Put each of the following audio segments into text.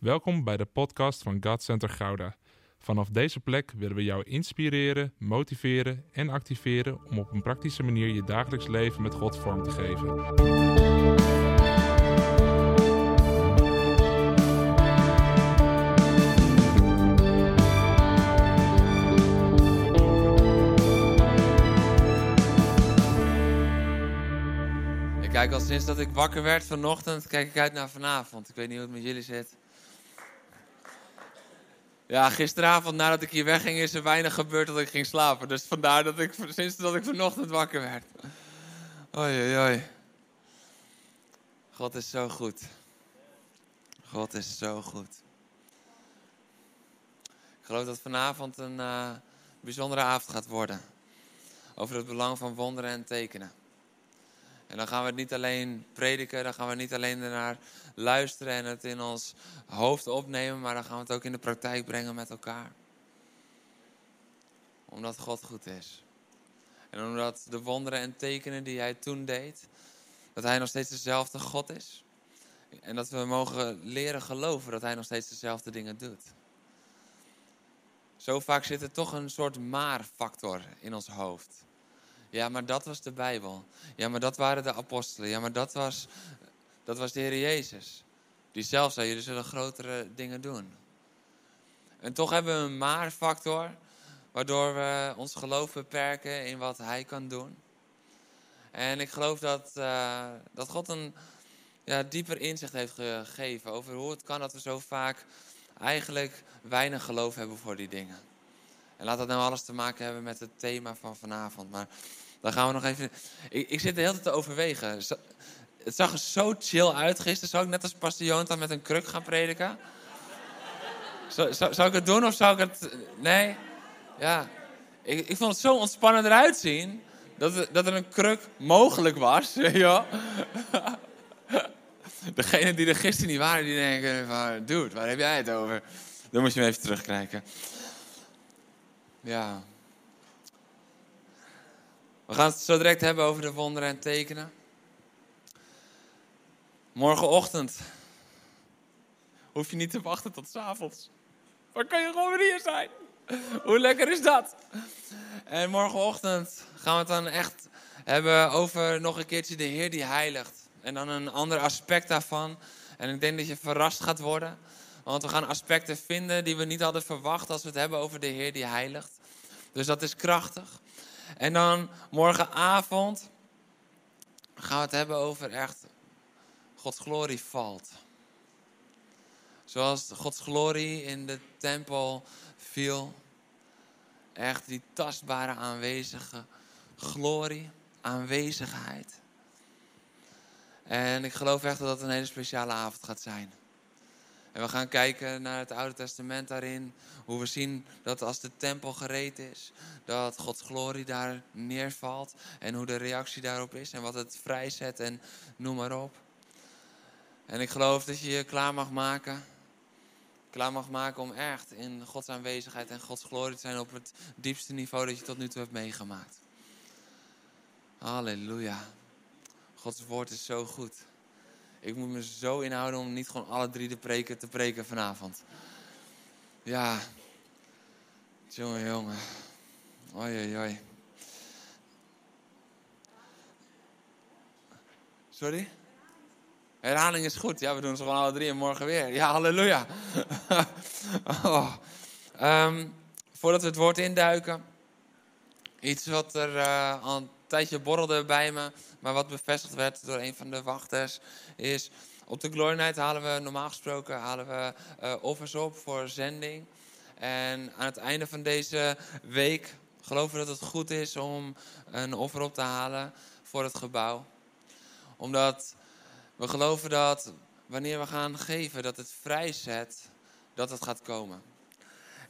Welkom bij de podcast van God Center Gouda. Vanaf deze plek willen we jou inspireren, motiveren en activeren om op een praktische manier je dagelijks leven met God vorm te geven. Ik kijk al sinds dat ik wakker werd vanochtend, kijk ik uit naar vanavond. Ik weet niet hoe het met jullie zit. Ja, gisteravond nadat ik hier wegging is er weinig gebeurd dat ik ging slapen. Dus vandaar dat ik sinds dat ik vanochtend wakker werd. Oei. God is zo goed. God is zo goed. Ik geloof dat vanavond een eh, bijzondere avond gaat worden. Over het belang van wonderen en tekenen. En dan gaan we het niet alleen prediken, dan gaan we niet alleen ernaar luisteren en het in ons hoofd opnemen, maar dan gaan we het ook in de praktijk brengen met elkaar. Omdat God goed is. En omdat de wonderen en tekenen die hij toen deed, dat hij nog steeds dezelfde God is. En dat we mogen leren geloven dat hij nog steeds dezelfde dingen doet. Zo vaak zit er toch een soort maar-factor in ons hoofd. Ja, maar dat was de Bijbel. Ja, maar dat waren de apostelen. Ja, maar dat was, dat was de Heer Jezus. Die zelf zei, jullie zullen grotere dingen doen. En toch hebben we een maar-factor, waardoor we ons geloof beperken in wat Hij kan doen. En ik geloof dat, uh, dat God een ja, dieper inzicht heeft gegeven over hoe het kan dat we zo vaak eigenlijk weinig geloof hebben voor die dingen. En laat dat nou alles te maken hebben met het thema van vanavond. Maar dan gaan we nog even. Ik, ik zit de hele tijd te overwegen. Het zag er zo chill uit gisteren. Zou ik net als Pastor Jonathan met een kruk gaan prediken? Zou, zou, ik het doen of zou ik het. Nee? Ja. Ik, ik vond het zo ontspannen eruit. Dat, er, dat een kruk mogelijk was. Ja. Degenen die er gisteren niet waren, die denken van... Dude, waar heb jij het over? Dan moet je hem even terugkijken. Ja. We gaan het zo direct hebben over de wonderen en tekenen. Morgenochtend hoef je niet te wachten tot s avonds. Dan kan je gewoon weer hier zijn. Hoe lekker is dat? En morgenochtend gaan we het dan echt hebben over nog een keertje de Heer die heiligt. En dan een ander aspect daarvan. En ik denk dat je verrast gaat worden. Want we gaan aspecten vinden die we niet hadden verwacht als we het hebben over de Heer die heiligt. Dus dat is krachtig. En dan morgenavond gaan we het hebben over echt Gods glorie valt. Zoals Gods glorie in de tempel viel. Echt die tastbare aanwezige glorie, aanwezigheid. En ik geloof echt dat dat een hele speciale avond gaat zijn. En we gaan kijken naar het Oude Testament daarin. Hoe we zien dat als de tempel gereed is, dat Gods glorie daar neervalt. En hoe de reactie daarop is en wat het vrijzet en noem maar op. En ik geloof dat je je klaar mag maken. Klaar mag maken om echt in Gods aanwezigheid en Gods glorie te zijn op het diepste niveau dat je tot nu toe hebt meegemaakt. Halleluja. Gods woord is zo goed. Ik moet me zo inhouden om niet gewoon alle drie de preken te preken vanavond. Ja. Jongen, jongen. Oei, oei, oei. Sorry? Herhaling is goed. Ja, we doen ze gewoon alle drie en morgen weer. Ja, halleluja. oh. um, voordat we het woord induiken. Iets wat er al een tijdje borrelde bij me. Maar wat bevestigd werd door een van de wachters. Is op de Glory Night halen we normaal gesproken halen we, uh, offers op voor zending. En aan het einde van deze week geloven we dat het goed is om een offer op te halen voor het gebouw. Omdat we geloven dat wanneer we gaan geven, dat het vrijzet, dat het gaat komen.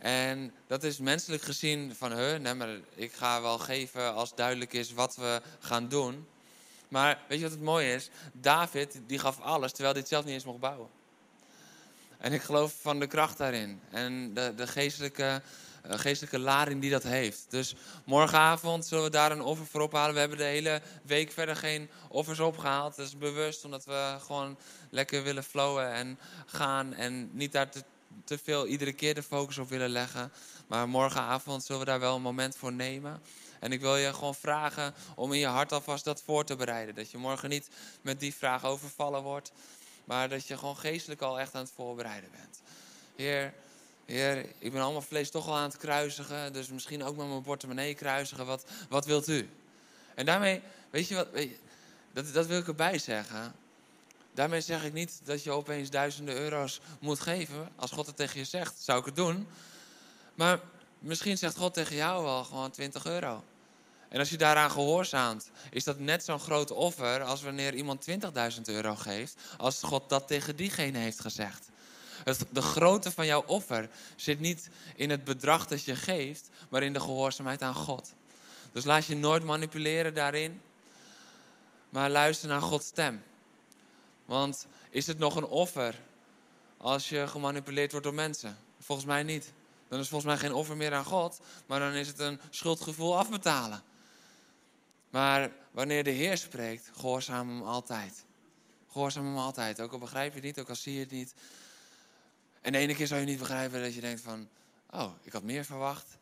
En dat is menselijk gezien van, he, nee, maar ik ga wel geven als duidelijk is wat we gaan doen. Maar weet je wat het mooie is? David, die gaf alles, terwijl hij het zelf niet eens mocht bouwen. En ik geloof van de kracht daarin. En de, de geestelijke eh, geestelijke lading die dat heeft. Dus morgenavond zullen we daar een offer voor ophalen. We hebben de hele week verder geen offers opgehaald. Dat is bewust, omdat we gewoon lekker willen flowen en gaan. En niet daar te, te veel iedere keer de focus op willen leggen. Maar morgenavond zullen we daar wel een moment voor nemen. En ik wil je gewoon vragen om in je hart alvast dat voor te bereiden. Dat je morgen niet met die vraag overvallen wordt. Maar dat je gewoon geestelijk al echt aan het voorbereiden bent. Heer, Heer, ik ben allemaal vlees toch al aan het kruisigen. Dus misschien ook met mijn portemonnee kruisigen. Wat, wat wilt u? En daarmee, weet je wat, dat, dat wil ik erbij zeggen. Daarmee zeg ik niet dat je opeens duizenden euro's moet geven. Als God het tegen je zegt, zou ik het doen. Maar misschien zegt God tegen jou wel gewoon 20 euro. En als je daaraan gehoorzaamt, is dat net zo'n groot offer als wanneer iemand 20.000 euro geeft, als God dat tegen diegene heeft gezegd. Het, de grootte van jouw offer zit niet in het bedrag dat je geeft, maar in de gehoorzaamheid aan God. Dus laat je nooit manipuleren daarin, maar luister naar Gods stem. Want is het nog een offer als je gemanipuleerd wordt door mensen? Volgens mij niet. Dan is volgens mij geen offer meer aan God, maar dan is het een schuldgevoel afbetalen. Maar wanneer de Heer spreekt, gehoorzaam hem altijd. Gehoorzaam hem altijd. Ook al begrijp je het niet, ook al zie je het niet. En de ene keer zou je niet begrijpen dat je denkt van, oh, ik had meer verwacht.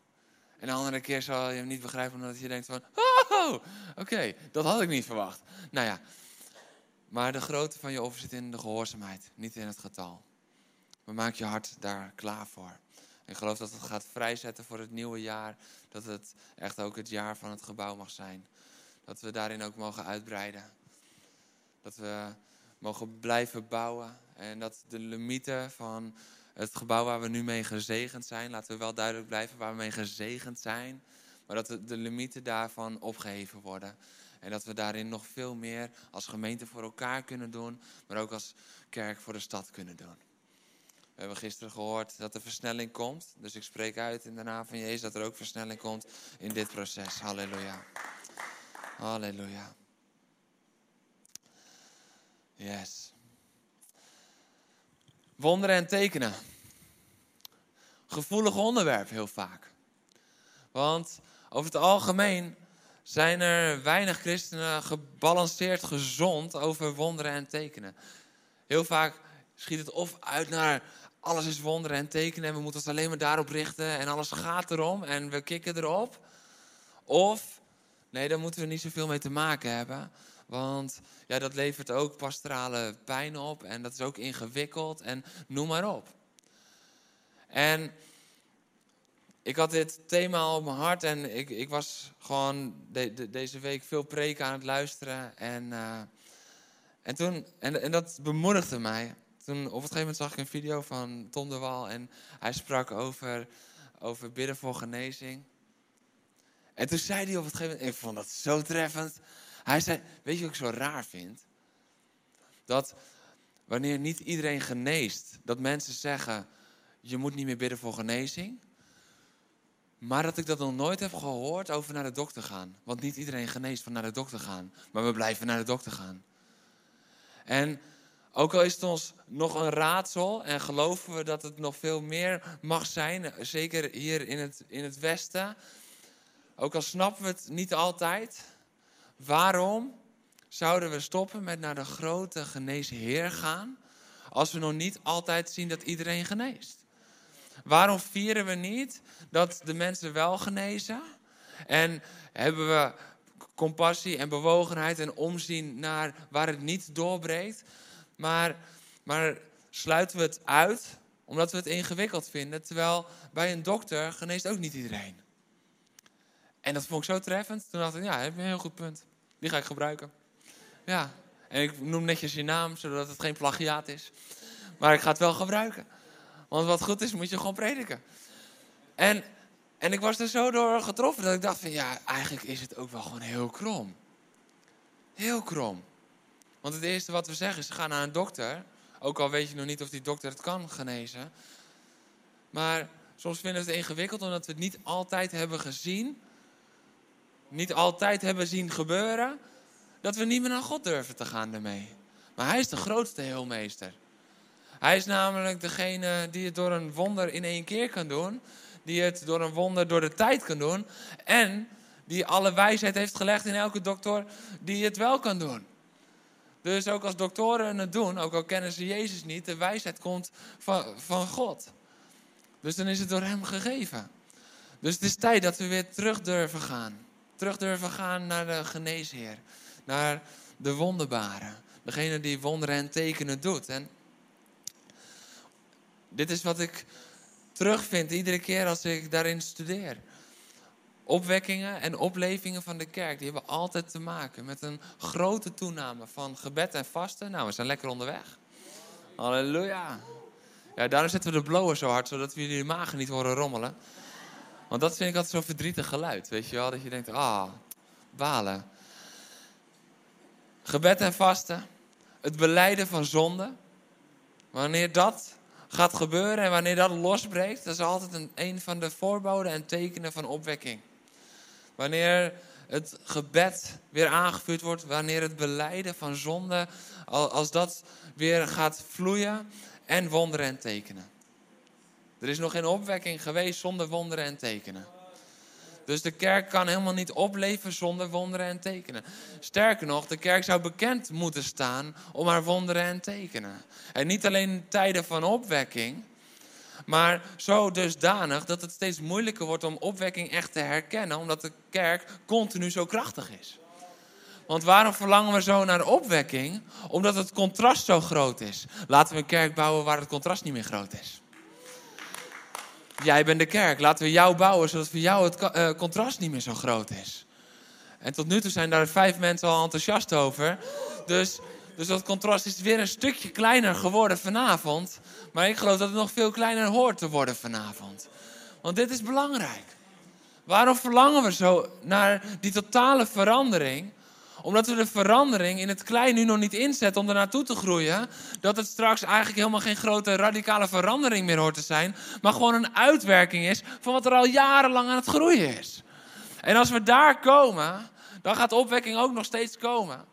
En de andere keer zal je hem niet begrijpen omdat je denkt van, oh, oké, dat had ik niet verwacht. Nou ja, maar de grootte van je offer zit in de gehoorzaamheid, niet in het getal. Maar maak je hart daar klaar voor. Ik geloof dat het gaat vrijzetten voor het nieuwe jaar. Dat het echt ook het jaar van het gebouw mag zijn. Dat we daarin ook mogen uitbreiden. Dat we mogen blijven bouwen. En dat de limieten van het gebouw waar we nu mee gezegend zijn, laten we wel duidelijk blijven waar we mee gezegend zijn. Maar dat de, limieten daarvan opgeheven worden. En dat we daarin nog veel meer als gemeente voor elkaar kunnen doen, maar ook als kerk voor de stad kunnen doen. We hebben gisteren gehoord dat er versnelling komt. Dus ik spreek uit in de naam van Jezus dat er ook versnelling komt in dit proces. Halleluja. Halleluja. Yes. Wonderen en tekenen. Gevoelig onderwerp heel vaak. Want over het algemeen zijn er weinig christenen gebalanceerd gezond over wonderen en tekenen. Heel vaak schiet het of uit naar alles is wonderen en tekenen en we moeten ons alleen maar daarop richten en alles gaat erom en we kikken erop. Of, nee, daar moeten we niet zoveel mee te maken hebben. Want ja, dat levert ook pastorale pijn op en dat is ook ingewikkeld en noem maar op. En ik had dit thema op mijn hart en ik, ik was gewoon deze week veel preken aan het luisteren. En, uh, en, toen, en, en dat bemoedigde mij toen op een gegeven moment zag ik een video van Tom de Wal en hij sprak over, over bidden voor genezing. En toen zei hij op het gegeven moment, ik vond dat zo treffend. Hij zei, weet je wat ik zo raar vind? Dat wanneer niet iedereen geneest, dat mensen zeggen, je moet niet meer bidden voor genezing. Maar dat ik dat nog nooit heb gehoord over naar de dokter gaan. Want niet iedereen geneest van naar de dokter gaan. Maar we blijven naar de dokter gaan. En ook al is het ons nog een raadsel en geloven we dat het nog veel meer mag zijn, zeker hier in het, in het Westen. Ook al snappen we het niet altijd, waarom zouden we stoppen met naar de grote geneesheer gaan, als we nog niet altijd zien dat iedereen geneest? Waarom vieren we niet dat de mensen wel genezen? En hebben we compassie en bewogenheid en omzien naar waar het niet doorbreekt? Maar, maar sluiten we het uit omdat we het ingewikkeld vinden. Terwijl bij een dokter geneest ook niet iedereen. En dat vond ik zo treffend. Toen dacht ik, ja, heb je een heel goed punt. Die ga ik gebruiken. Ja, en ik noem netjes je naam, zodat het geen plagiaat is. Maar ik ga het wel gebruiken. Want wat goed is, moet je gewoon prediken. En, en ik was er zo door getroffen dat ik dacht van, ja, eigenlijk is het ook wel gewoon heel krom. Heel krom. Want het eerste wat we zeggen is, ga naar een dokter. Ook al weet je nog niet of die dokter het kan genezen. Maar soms vinden we het ingewikkeld omdat we het niet altijd hebben gezien. Niet altijd hebben zien gebeuren. Dat we niet meer naar God durven te gaan daarmee. Maar hij is de grootste heelmeester. Hij is namelijk degene die het door een wonder in één keer kan doen. die het door een wonder door de tijd kan doen. En die alle wijsheid heeft gelegd in elke dokter die het wel kan doen. Dus ook als doktoren het doen, ook al kennen ze Jezus niet, de wijsheid komt van, van God. Dus dan is het door Hem gegeven. Dus het is tijd dat we weer terug durven gaan. Terug durven gaan naar de geneesheer. Naar de wonderbare. Degene die wonderen en tekenen doet. En dit is wat ik terugvind iedere keer als ik daarin studeer. Opwekkingen en oplevingen van de kerk, die hebben altijd te maken met een grote toename van gebed en vasten. Nou, we zijn lekker onderweg. Halleluja. Ja, daarom zetten we de blower zo hard, zodat we jullie magen niet horen rommelen. Want dat vind ik altijd zo'n verdrietig geluid, weet je wel. Dat je denkt, ah, balen. Gebed en vasten. Het beleiden van zonde. Wanneer dat gaat gebeuren en wanneer dat losbreekt, dat is altijd een, een van de voorboden en tekenen van opwekking. Wanneer het gebed weer aangevuurd wordt, wanneer het beleiden van zonde, als dat weer gaat vloeien en wonderen en tekenen. Er is nog geen opwekking geweest zonder wonderen en tekenen. Dus de kerk kan helemaal niet opleven zonder wonderen en tekenen. Sterker nog, de kerk zou bekend moeten staan om haar wonderen en tekenen. En niet alleen in tijden van opwekking, maar zo dusdanig dat het steeds moeilijker wordt om opwekking echt te herkennen, omdat de kerk continu zo krachtig is. Want waarom verlangen we zo naar opwekking? Omdat het contrast zo groot is. Laten we een kerk bouwen waar het contrast niet meer groot is. Jij bent de kerk. Laten we jou bouwen zodat voor jou het eh, contrast niet meer zo groot is. En tot nu toe zijn daar vijf mensen al enthousiast over. Dus, dus dat contrast is weer een stukje kleiner geworden vanavond. Maar ik geloof dat het nog veel kleiner hoort te worden vanavond. Want dit is belangrijk. Waarom verlangen we zo naar die totale verandering? Omdat we de verandering in het klein nu nog niet inzetten om er naartoe te groeien. Dat het straks eigenlijk helemaal geen grote radicale verandering meer hoort te zijn. Maar gewoon een uitwerking is van wat er al jarenlang aan het groeien is. En als we daar komen, dan gaat opwekking ook nog steeds komen.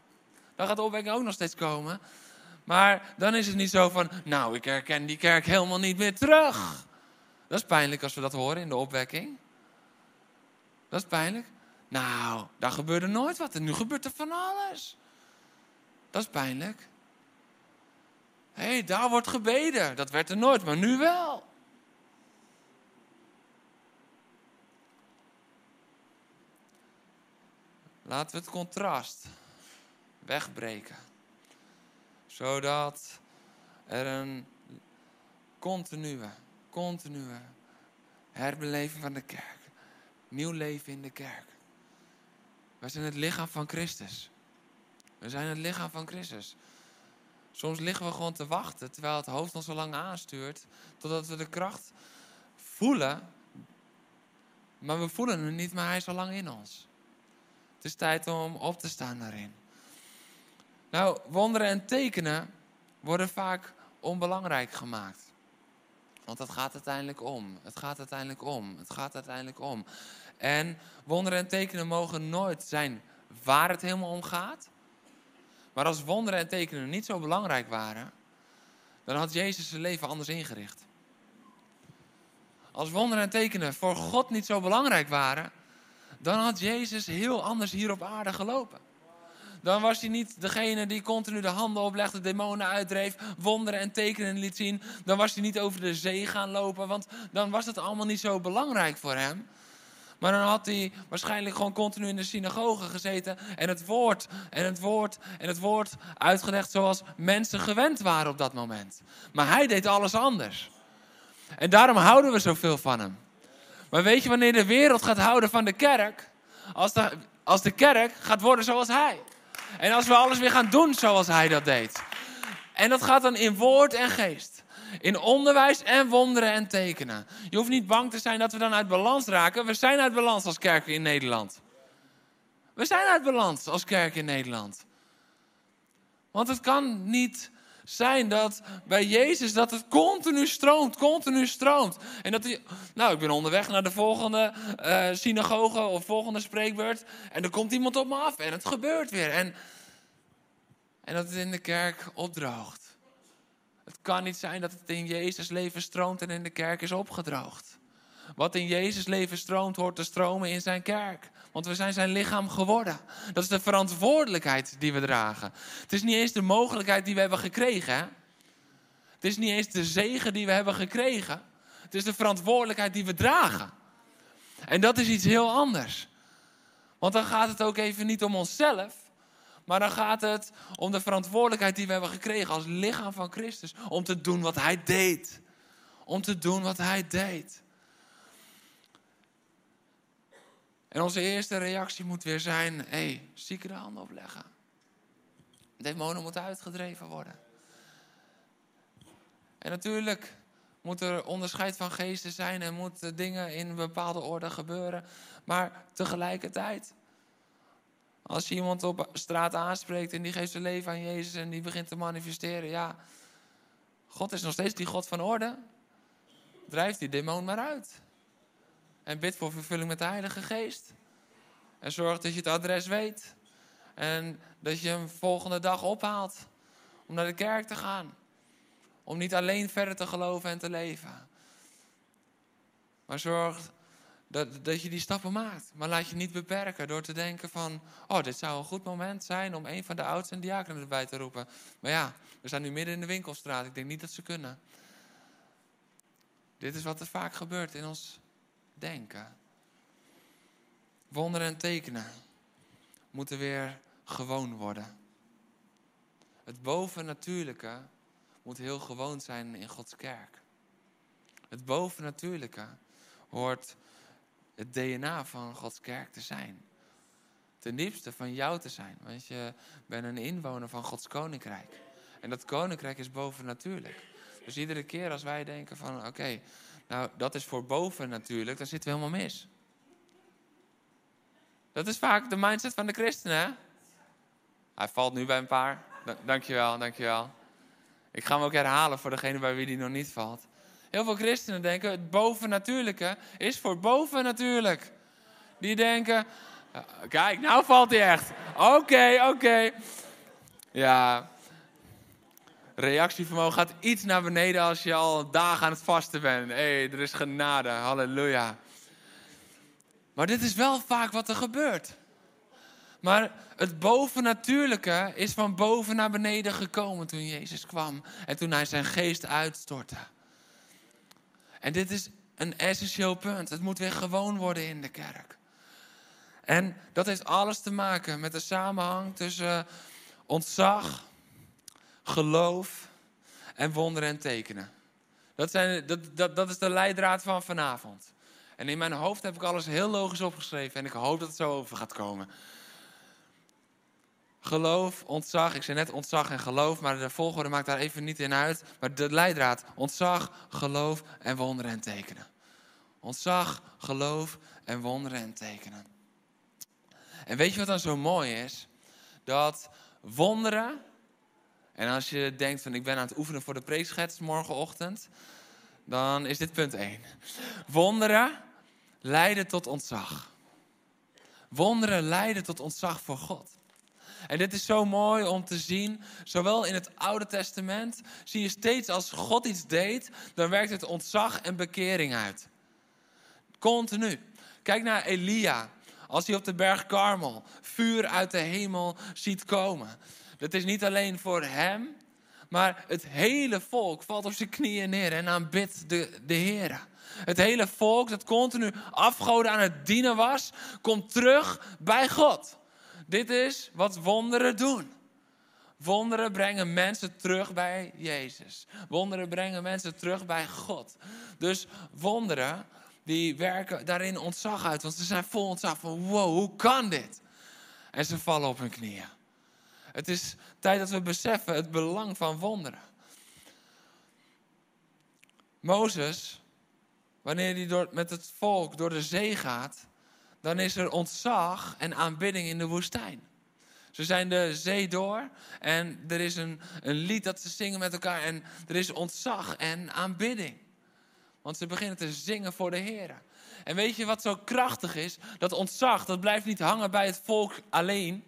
Dan gaat opwekking ook nog steeds komen. Maar dan is het niet zo van, nou, ik herken die kerk helemaal niet meer terug. Dat is pijnlijk als we dat horen in de opwekking. Dat is pijnlijk. Nou, daar gebeurde nooit wat en nu gebeurt er van alles. Dat is pijnlijk. Hé, hey, daar wordt gebeden. Dat werd er nooit, maar nu wel. Laten we het contrast wegbreken. Zodat er een continue, continue herbeleven van de kerk. Nieuw leven in de kerk. Wij zijn het lichaam van Christus. We zijn het lichaam van Christus. Soms liggen we gewoon te wachten terwijl het hoofd ons zo lang aanstuurt, totdat we de kracht voelen. Maar we voelen hem niet, maar hij is al lang in ons. Het is tijd om op te staan daarin. Nou, wonderen en tekenen worden vaak onbelangrijk gemaakt. Want het gaat uiteindelijk om. Het gaat uiteindelijk om. Het gaat uiteindelijk om. En wonderen en tekenen mogen nooit zijn waar het helemaal om gaat. Maar als wonderen en tekenen niet zo belangrijk waren, dan had Jezus zijn leven anders ingericht. Als wonderen en tekenen voor God niet zo belangrijk waren, dan had Jezus heel anders hier op aarde gelopen. Dan was hij niet degene die continu de handen oplegde, demonen uitdreef, wonderen en tekenen liet zien. Dan was hij niet over de zee gaan lopen, want dan was het allemaal niet zo belangrijk voor hem. Maar dan had hij waarschijnlijk gewoon continu in de synagoge gezeten en het woord en het woord en het woord uitgelegd zoals mensen gewend waren op dat moment. Maar hij deed alles anders. En daarom houden we zoveel van hem. Maar weet je wanneer de wereld gaat houden van de kerk? Als de, als de kerk gaat worden zoals hij. En als we alles weer gaan doen zoals hij dat deed. En dat gaat dan in woord en geest. In onderwijs en wonderen en tekenen. Je hoeft niet bang te zijn dat we dan uit balans raken. We zijn uit balans als kerk in Nederland. We zijn uit balans als kerk in Nederland. Want het kan niet zijn dat bij Jezus dat het continu stroomt, continu stroomt. En dat hij, nou, ik ben onderweg naar de volgende uh, synagoge of volgende spreekbeurt. En er komt iemand op me af en het gebeurt weer. En, en dat het in de kerk opdroogt. Het kan niet zijn dat het in Jezus leven stroomt en in de kerk is opgedroogd. Wat in Jezus leven stroomt, hoort te stromen in zijn kerk. Want we zijn zijn lichaam geworden. Dat is de verantwoordelijkheid die we dragen. Het is niet eens de mogelijkheid die we hebben gekregen. Het is niet eens de zegen die we hebben gekregen. Het is de verantwoordelijkheid die we dragen. En dat is iets heel anders. Want dan gaat het ook even niet om onszelf. Maar dan gaat het om de verantwoordelijkheid die we hebben gekregen als lichaam van Christus. Om te doen wat Hij deed. Om te doen wat Hij deed. En onze eerste reactie moet weer zijn: hé, hey, zieken de handen opleggen. Demonen moeten uitgedreven worden. En natuurlijk moet er onderscheid van geesten zijn en moeten dingen in een bepaalde orde gebeuren. Maar tegelijkertijd, als je iemand op straat aanspreekt en die geeft zijn leven aan Jezus en die begint te manifesteren, ja, God is nog steeds die God van orde. Drijf die demon maar uit. En bid voor vervulling met de Heilige Geest. En zorg dat je het adres weet. En dat je hem volgende dag ophaalt om naar de kerk te gaan. Om niet alleen verder te geloven en te leven. Maar zorg dat, dat je die stappen maakt. Maar laat je niet beperken door te denken van... oh, dit zou een goed moment zijn om een van de oudsten en diakenen erbij te roepen. Maar ja, we zijn nu midden in de winkelstraat. Ik denk niet dat ze kunnen. Dit is wat er vaak gebeurt in ons denken. Wonderen en tekenen moeten weer gewoon worden. Het bovennatuurlijke moet heel gewoon zijn in Gods kerk. Het bovennatuurlijke hoort het DNA van Gods kerk te zijn. Ten diepste van jou te zijn. Want je bent een inwoner van Gods koninkrijk. En dat koninkrijk is bovennatuurlijk. Dus iedere keer als wij denken van oké, nou dat is voor boven natuurlijk, dan zitten we helemaal mis. Dat is vaak de mindset van de christenen. Hè? Hij valt nu bij een paar. Dankjewel, dankjewel. Ik ga hem ook herhalen voor degene bij wie die nog niet valt. Heel veel christenen denken, het bovennatuurlijke is voor bovennatuurlijk. Die denken, kijk, nou valt hij echt. Oké, oké. Ja, reactievermogen gaat iets naar beneden als je al dagen aan het vasten bent. Hé, hey, er is genade, halleluja. Maar dit is wel vaak wat er gebeurt. Maar het bovennatuurlijke is van boven naar beneden gekomen toen Jezus kwam en toen hij zijn geest uitstortte. En dit is een essentieel punt. Het moet weer gewoon worden in de kerk. En dat heeft alles te maken met de samenhang tussen ontzag, geloof en wonderen en tekenen. Dat, zijn, dat, dat, dat is de leidraad van vanavond. En in mijn hoofd heb ik alles heel logisch opgeschreven en ik hoop dat het zo over gaat komen. Geloof, ontzag, ik zei net ontzag en geloof, maar de volgorde maakt daar even niet in uit. Maar de leidraad, ontzag, geloof en wonderen en tekenen. Ontzag, geloof en wonderen en tekenen. En weet je wat dan zo mooi is? Dat wonderen, en als je denkt van ik ben aan het oefenen voor de preekschets morgenochtend, dan is dit punt 1. Wonderen leiden tot ontzag. Wonderen leiden tot ontzag voor God. En dit is zo mooi om te zien. Zowel in het Oude Testament zie je steeds als God iets deed, dan werkt het ontzag en bekering uit. Continu. Kijk naar Elia. Als hij op de berg Karmel vuur uit de hemel ziet komen. Dat is niet alleen voor hem, maar het hele volk valt op zijn knieën neer en aanbidt de, de Heer. Het hele volk dat continu afgoden aan het dienen was, komt terug bij God. Dit is wat wonderen doen. Wonderen brengen mensen terug bij Jezus. Wonderen brengen mensen terug bij God. Dus wonderen, die werken daarin ontzag uit. Want ze zijn vol ontzag van, wow, hoe kan dit? En ze vallen op hun knieën. Het is tijd dat we beseffen het belang van wonderen. Mozes, wanneer hij door, met het volk door de zee gaat, dan is er ontzag en aanbidding in de woestijn. Ze zijn de zee door en er is een, een lied dat ze zingen met elkaar en er is ontzag en aanbidding. Want ze beginnen te zingen voor de Heer. En weet je wat zo krachtig is? Dat ontzag, dat blijft niet hangen bij het volk alleen.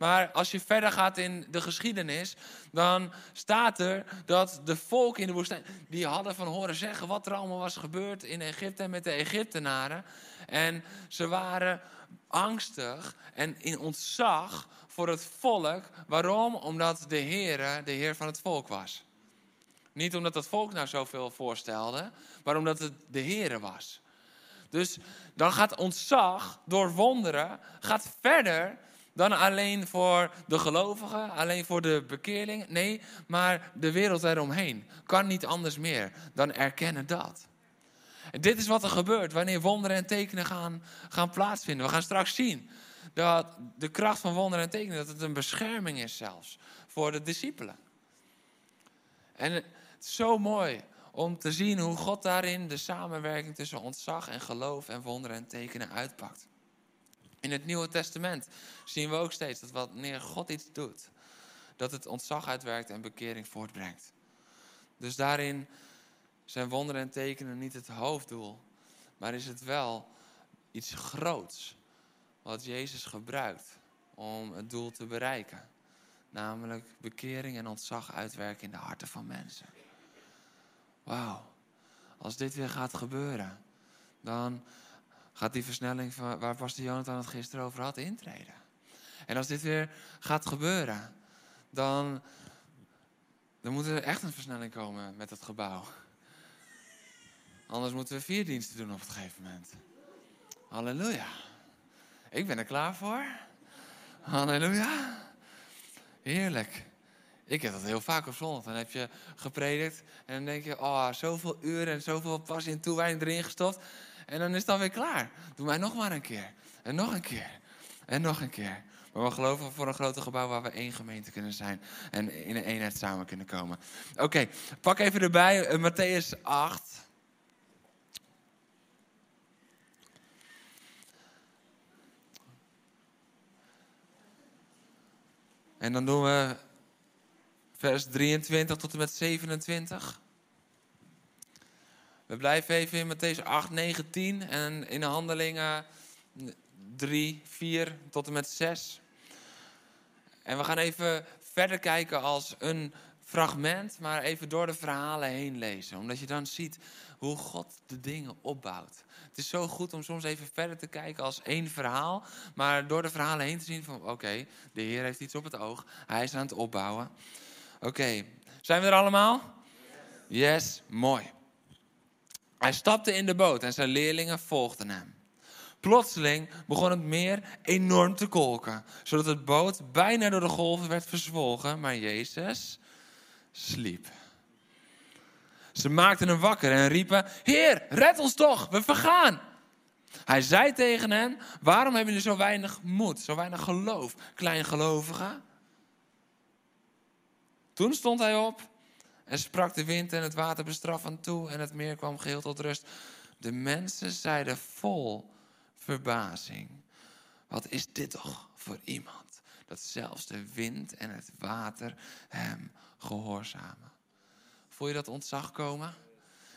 Maar als je verder gaat in de geschiedenis, dan staat er dat de volk in de woestijn, die hadden van horen zeggen wat er allemaal was gebeurd in Egypte met de Egyptenaren. En ze waren angstig en in ontzag voor het volk. Waarom? Omdat de Heer de Heer van het volk was. Niet omdat het volk nou zoveel voorstelde, maar omdat het de Heer was. Dus dan gaat ontzag door wonderen gaat verder dan alleen voor de gelovigen, alleen voor de bekeerling. Nee, maar de wereld eromheen kan niet anders meer dan erkennen dat. En dit is wat er gebeurt wanneer wonderen en tekenen gaan, gaan plaatsvinden. We gaan straks zien dat de kracht van wonderen en tekenen, dat het een bescherming is zelfs voor de discipelen. En het is zo mooi om te zien hoe God daarin de samenwerking tussen ontzag en geloof en wonderen en tekenen uitpakt. In het Nieuwe Testament zien we ook steeds dat wanneer God iets doet, dat het ontzag uitwerkt en bekering voortbrengt. Dus daarin zijn wonderen en tekenen niet het hoofddoel, maar is het wel iets groots wat Jezus gebruikt om het doel te bereiken. Namelijk bekering en ontzag uitwerken in de harten van mensen. Wauw, als dit weer gaat gebeuren, dan gaat die versnelling van, waar Pastor Jonathan het gisteren over had intreden. En als dit weer gaat gebeuren, dan, dan moet er echt een versnelling komen met het gebouw. Anders moeten we vier diensten doen op het gegeven moment. Halleluja. Ik ben er klaar voor. Halleluja. Heerlijk. Ik heb dat heel vaak op zondag. Dan heb je gepredikt en dan denk je, oh, zoveel uren en zoveel passie en toewijding erin gestopt. En dan is dan weer klaar. Doe mij nog maar een keer. En nog een keer. En nog een keer. Maar we geloven voor een groter gebouw waar we één gemeente kunnen zijn. En in een eenheid samen kunnen komen. Oké, pak even erbij uh, Matthäus 8. En dan doen we vers 23 tot en met 27. We blijven even in Matthäus 8, 9, 10 en in de handelingen 3, 4 tot en met 6. En we gaan even verder kijken als een fragment, maar even door de verhalen heen lezen. Omdat je dan ziet hoe God de dingen opbouwt. Het is zo goed om soms even verder te kijken als één verhaal, maar door de verhalen heen te zien van oké, de Heer heeft iets op het oog, Hij is aan het opbouwen. Oké, zijn we er allemaal? Yes, mooi. Hij stapte in de boot en zijn leerlingen volgden hem. Plotseling begon het meer enorm te kolken, zodat het boot bijna door de golven werd verzwolgen, maar Jezus sliep. Ze maakten hem wakker en riepen: Heer, red ons toch, we vergaan. Hij zei tegen hen: Waarom hebben jullie zo weinig moed, zo weinig geloof, kleingelovigen? Toen stond hij op en sprak de wind en het water bestraffend toe en het meer kwam geheel tot rust. De mensen zeiden vol verbazing: Wat is dit toch voor iemand? Dat zelfs de wind en het water hem gehoorzamen. Voel je dat ontzag komen?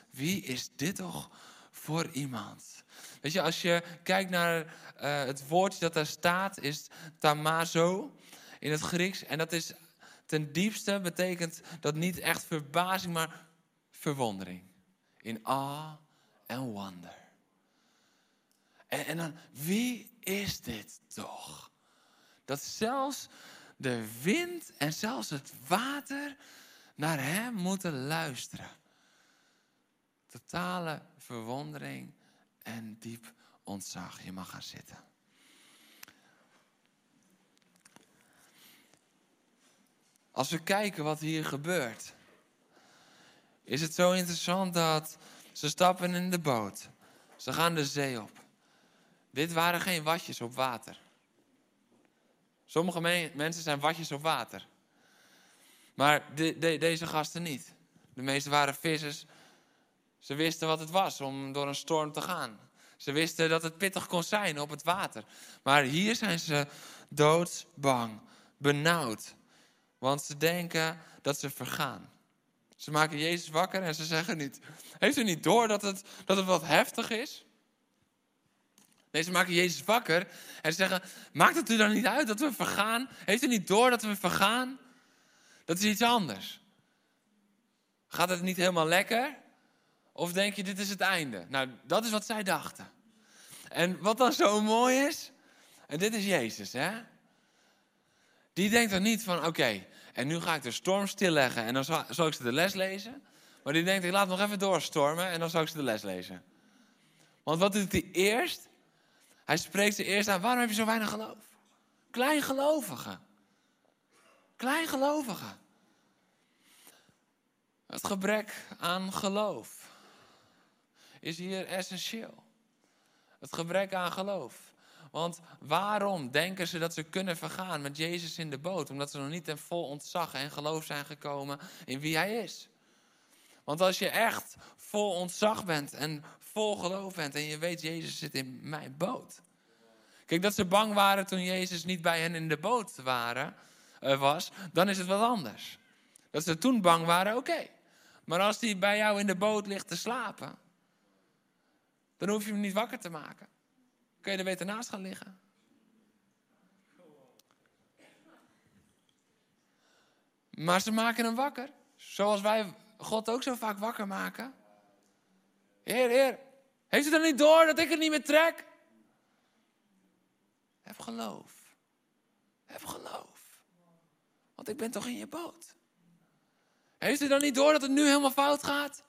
Wie is dit toch voor iemand? Weet je, als je kijkt naar uh, het woordje dat daar staat, is tamazo in het Grieks. En dat is ten diepste betekent dat niet echt verbazing, maar verwondering. In awe en wonder. En, en dan, wie is dit toch? Dat zelfs de wind en zelfs het water naar hem moeten luisteren. Totale verwondering en diep ontzag. Je mag gaan zitten. Als we kijken wat hier gebeurt, is het zo interessant dat ze stappen in de boot. Ze gaan de zee op. Dit waren geen watjes op water. Sommige mensen zijn watjes op water. Maar de, de, deze gasten niet. De meeste waren vissers. Ze wisten wat het was om door een storm te gaan. Ze wisten dat het pittig kon zijn op het water. Maar hier zijn ze doodsbang, benauwd. Want ze denken dat ze vergaan. Ze maken Jezus wakker en ze zeggen niet: Heeft u niet door dat het, dat het wat heftig is? Nee, ze maken Jezus wakker en ze zeggen: Maakt het u dan niet uit dat we vergaan? Heeft u niet door dat we vergaan? Dat is iets anders. Gaat het niet helemaal lekker? Of denk je, dit is het einde? Nou, dat is wat zij dachten. En wat dan zo mooi is, en dit is Jezus, hè? Die denkt dan niet van, oké, en nu ga ik de storm stilleggen en dan zal, ik ze de les lezen. Maar die denkt, ik laat nog even doorstormen en dan zal ik ze de les lezen. Want wat doet hij eerst? Hij spreekt ze eerst aan, waarom heb je zo weinig geloof? Kleingelovigen. Kleingelovigen. Het gebrek aan geloof is hier essentieel. Het gebrek aan geloof. Want waarom denken ze dat ze kunnen vergaan met Jezus in de boot? Omdat ze nog niet in vol ontzag en geloof zijn gekomen in wie Hij is. Want als je echt vol ontzag bent en vol geloof bent en je weet Jezus zit in mijn boot. Kijk, dat ze bang waren toen Jezus niet bij hen in de boot waren, uh, was, dan is het wat anders. Dat ze toen bang waren, oké. Maar als hij bij jou in de boot ligt te slapen, dan hoef je hem niet wakker te maken. Kun je er beter naast gaan liggen. Maar ze maken hem wakker. Zoals wij God ook zo vaak wakker maken. Heer, Heer, heeft u dan niet door dat ik het niet meer trek? Heb geloof. Heb geloof. Want ik ben toch in je boot. Heeft u dan niet door dat het nu helemaal fout gaat?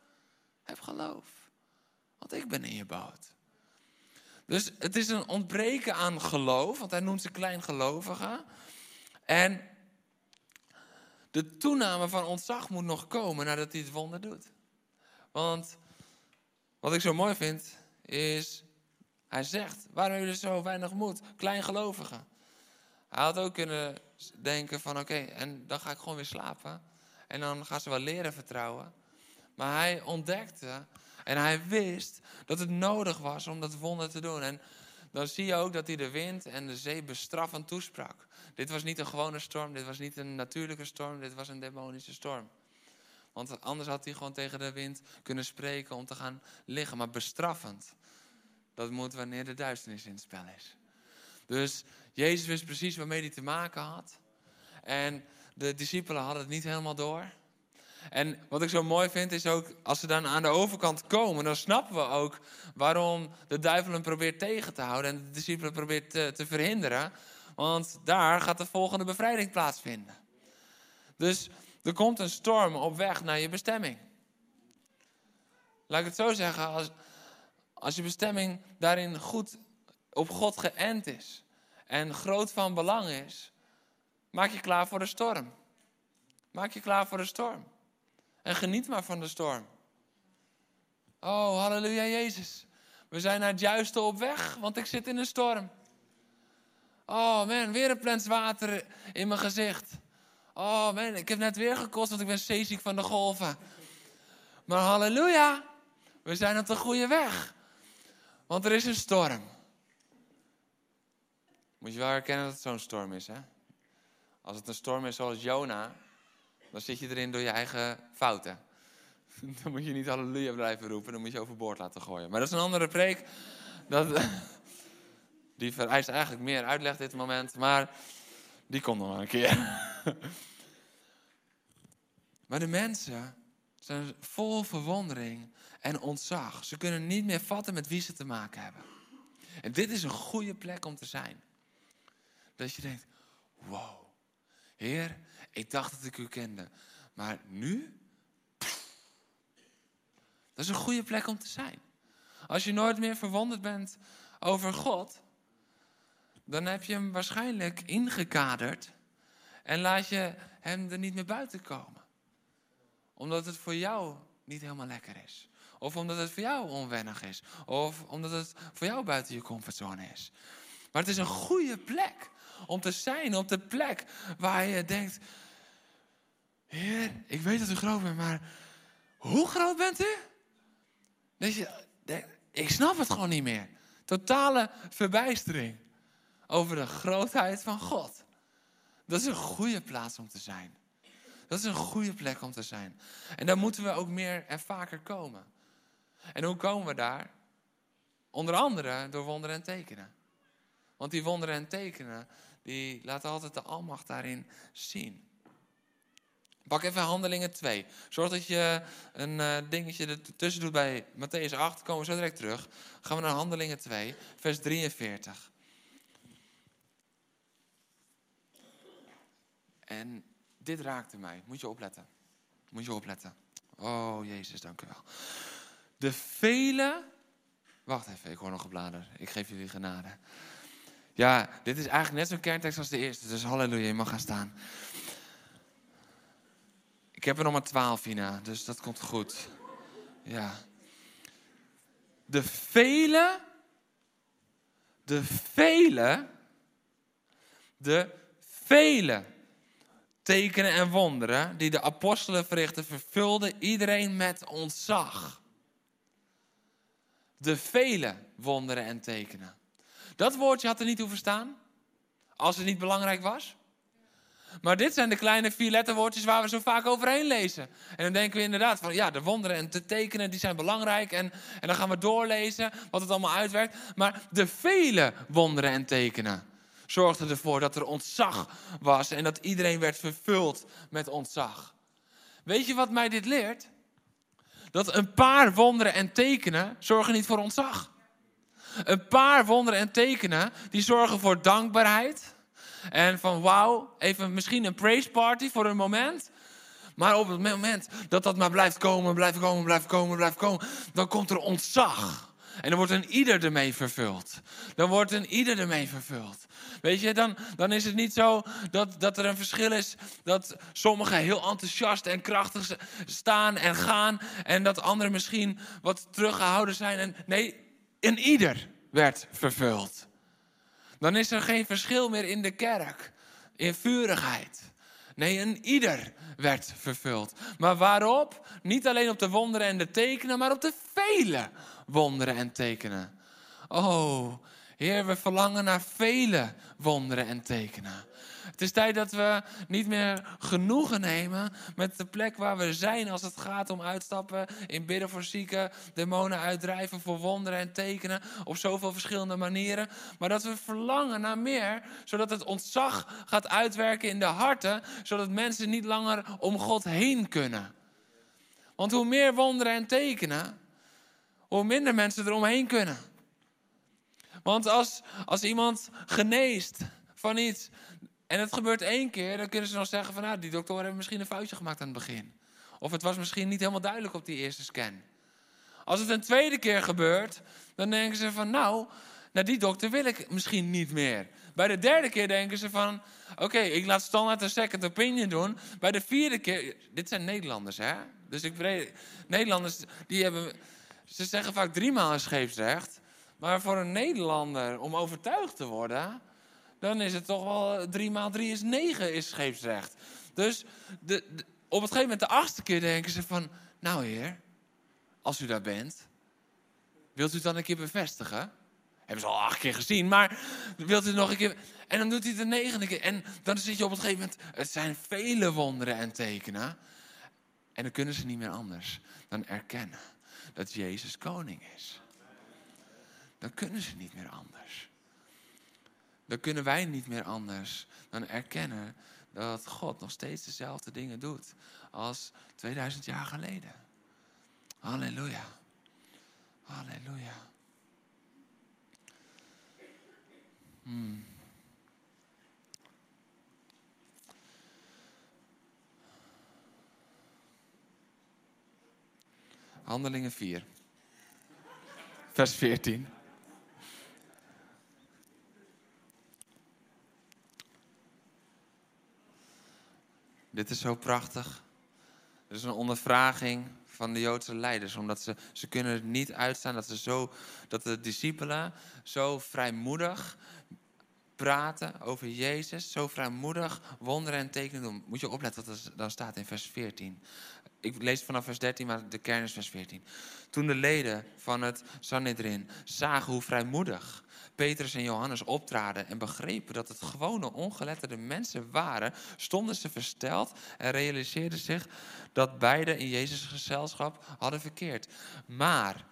Heb geloof. Want ik ben in je boot. Dus het is een ontbreken aan geloof, want hij noemt ze kleingelovigen. En de toename van ontzag moet nog komen nadat hij het wonder doet. Want wat ik zo mooi vind, is, hij zegt, waarom jullie zo weinig moed? Kleingelovigen. Hij had ook kunnen denken van, oké, en dan ga ik gewoon weer slapen. En dan gaan ze wel leren vertrouwen. Maar hij ontdekte en hij wist dat het nodig was om dat wonder te doen. En dan zie je ook dat hij de wind en de zee bestraffend toesprak. Dit was niet een gewone storm, dit was niet een natuurlijke storm, dit was een demonische storm. Want anders had hij gewoon tegen de wind kunnen spreken om te gaan liggen. Maar bestraffend, dat moet wanneer de duisternis in het spel is. Dus Jezus wist precies waarmee hij te maken had. En de discipelen hadden het niet helemaal door. En wat ik zo mooi vind is ook, als ze dan aan de overkant komen, dan snappen we ook waarom de duivel hem probeert tegen te houden en de discipelen probeert te, te verhinderen. Want daar gaat de volgende bevrijding plaatsvinden. Dus er komt een storm op weg naar je bestemming. Laat ik het zo zeggen, als, als je bestemming daarin goed op God geënt is en groot van belang is, maak je klaar voor de storm. Maak je klaar voor de storm. En geniet maar van de storm. Oh, halleluja Jezus. We zijn naar het juiste op weg, want ik zit in een storm. Oh man, weer een plens water in mijn gezicht. Oh man, ik heb net weer gekost, want ik ben zeeziek van de golven. Maar halleluja, we zijn op de goede weg. Want er is een storm. Moet je wel herkennen dat het zo'n storm is, hè? Als het een storm is zoals Jona, dan zit je erin door je eigen fouten. Dan moet je niet halleluja blijven roepen, dan moet je overboord laten gooien. Maar dat is een andere preek. Dat, die vereist eigenlijk meer uitleg dit moment, maar die komt nog een keer. Maar de mensen zijn vol verwondering en ontzag. Ze kunnen niet meer vatten met wie ze te maken hebben. En dit is een goede plek om te zijn. Dat je denkt, wow, Heer, ik dacht dat ik u kende. Maar nu? Dat is een goede plek om te zijn. Als je nooit meer verwonderd bent over God, dan heb je hem waarschijnlijk ingekaderd en laat je hem er niet meer buiten komen. Omdat het voor jou niet helemaal lekker is. Of omdat het voor jou onwennig is. Of omdat het voor jou buiten je comfortzone is. Maar het is een goede plek om te zijn op de plek waar je denkt: Heer, ik weet dat u groot bent, maar hoe groot bent u? Je, ik snap het gewoon niet meer. Totale verbijstering over de grootheid van God. Dat is een goede plaats om te zijn. Dat is een goede plek om te zijn. En daar moeten we ook meer en vaker komen. En hoe komen we daar? Onder andere door wonderen en tekenen. Want die wonderen en tekenen, die laten altijd de almacht daarin zien. Pak even handelingen 2. Zorg dat je een uh, dingetje ertussen doet bij Matthäus 8. Komen we zo direct terug. Gaan we naar handelingen 2, vers 43. En dit raakte mij. Moet je opletten. Moet je opletten. Oh, Jezus, dank u wel. De vele... Wacht even, ik hoor nog een blader. Ik geef jullie genade. Ja, dit is eigenlijk net zo'n kerntekst als de eerste. Dus halleluja, je mag gaan staan. Ik heb er nog maar twaalf hierna, dus dat komt goed. Ja. De vele, de vele, de vele tekenen en wonderen die de apostelen verrichten, vervulden iedereen met ontzag. De vele wonderen en tekenen. Dat woordje had er niet hoeven staan, als het niet belangrijk was. Maar dit zijn de kleine vier letterwoordjes waar we zo vaak overheen lezen. En dan denken we inderdaad van, ja, de wonderen en de tekenen, die zijn belangrijk. En, en dan gaan we doorlezen wat het allemaal uitwerkt. Maar de vele wonderen en tekenen zorgden ervoor dat er ontzag was. En dat iedereen werd vervuld met ontzag. Weet je wat mij dit leert? Dat een paar wonderen en tekenen zorgen niet voor ontzag. Een paar wonderen en tekenen, die zorgen voor dankbaarheid. En van wauw, even misschien een praise party voor een moment. Maar op het moment dat dat maar blijft komen, blijft komen, blijft komen, blijft komen, dan komt er ontzag. En dan wordt een ieder ermee vervuld. Dan wordt een ieder ermee vervuld. Weet je, dan, dan is het niet zo dat, dat er een verschil is dat sommigen heel enthousiast en krachtig staan en gaan. En dat anderen misschien wat teruggehouden zijn. En, nee, een ieder werd vervuld. Dan is er geen verschil meer in de kerk, in vurigheid. Nee, een ieder werd vervuld. Maar waarop? Niet alleen op de wonderen en de tekenen, maar op de vele wonderen en tekenen. Oh, Heer, we verlangen naar vele wonderen en tekenen. Het is tijd dat we niet meer genoegen nemen met de plek waar we zijn als het gaat om uitstappen, in bidden voor zieken, demonen uitdrijven voor wonderen en tekenen op zoveel verschillende manieren. Maar dat we verlangen naar meer, zodat het ontzag gaat uitwerken in de harten, zodat mensen niet langer om God heen kunnen. Want hoe meer wonderen en tekenen, hoe minder mensen eromheen kunnen. Want als, als iemand geneest van iets, en het gebeurt één keer, dan kunnen ze nog zeggen van nou, die dokter hebben misschien een foutje gemaakt aan het begin. Of het was misschien niet helemaal duidelijk op die eerste scan. Als het een tweede keer gebeurt, dan denken ze van nou, naar die dokter wil ik misschien niet meer. Bij de derde keer denken ze van oké, ik laat standaard een second opinion doen. Bij de vierde keer, dit zijn Nederlanders hè. Dus ik Nederlanders die hebben, ze zeggen vaak driemaal een scheepsrecht. Maar voor een Nederlander om overtuigd te worden, dan is het toch wel 3 maal 3 is 9 is scheepsrecht. Dus de, op het gegeven moment de achtste keer denken ze van, nou heer, als u daar bent, wilt u het dan een keer bevestigen? Hebben ze al acht keer gezien, maar wilt u nog een keer... En dan doet hij het de negende keer. En dan zit je op het gegeven moment, het zijn vele wonderen en tekenen. En dan kunnen ze niet meer anders dan erkennen dat Jezus koning is. Dan kunnen ze niet meer anders dan kunnen wij niet meer anders dan erkennen dat God nog steeds dezelfde dingen doet als 2000 jaar geleden. Halleluja. Halleluja. Hmm. Handelingen 4, vers 14. Dit is zo prachtig. Er is een ondervraging van de Joodse leiders, omdat ze, ze kunnen het niet uitstaan dat, ze zo, dat de discipelen zo vrijmoedig praten over Jezus, zo vrijmoedig wonderen en tekenen doen. Moet je opletten wat er dan staat in vers 14. Ik lees vanaf vers 13, maar de kern is vers 14. Toen de leden van het Sanhedrin zagen hoe vrijmoedig Petrus en Johannes optraden en begrepen dat het gewone ongeletterde mensen waren, stonden ze versteld en realiseerden zich dat beide in Jezus' gezelschap hadden verkeerd. Maar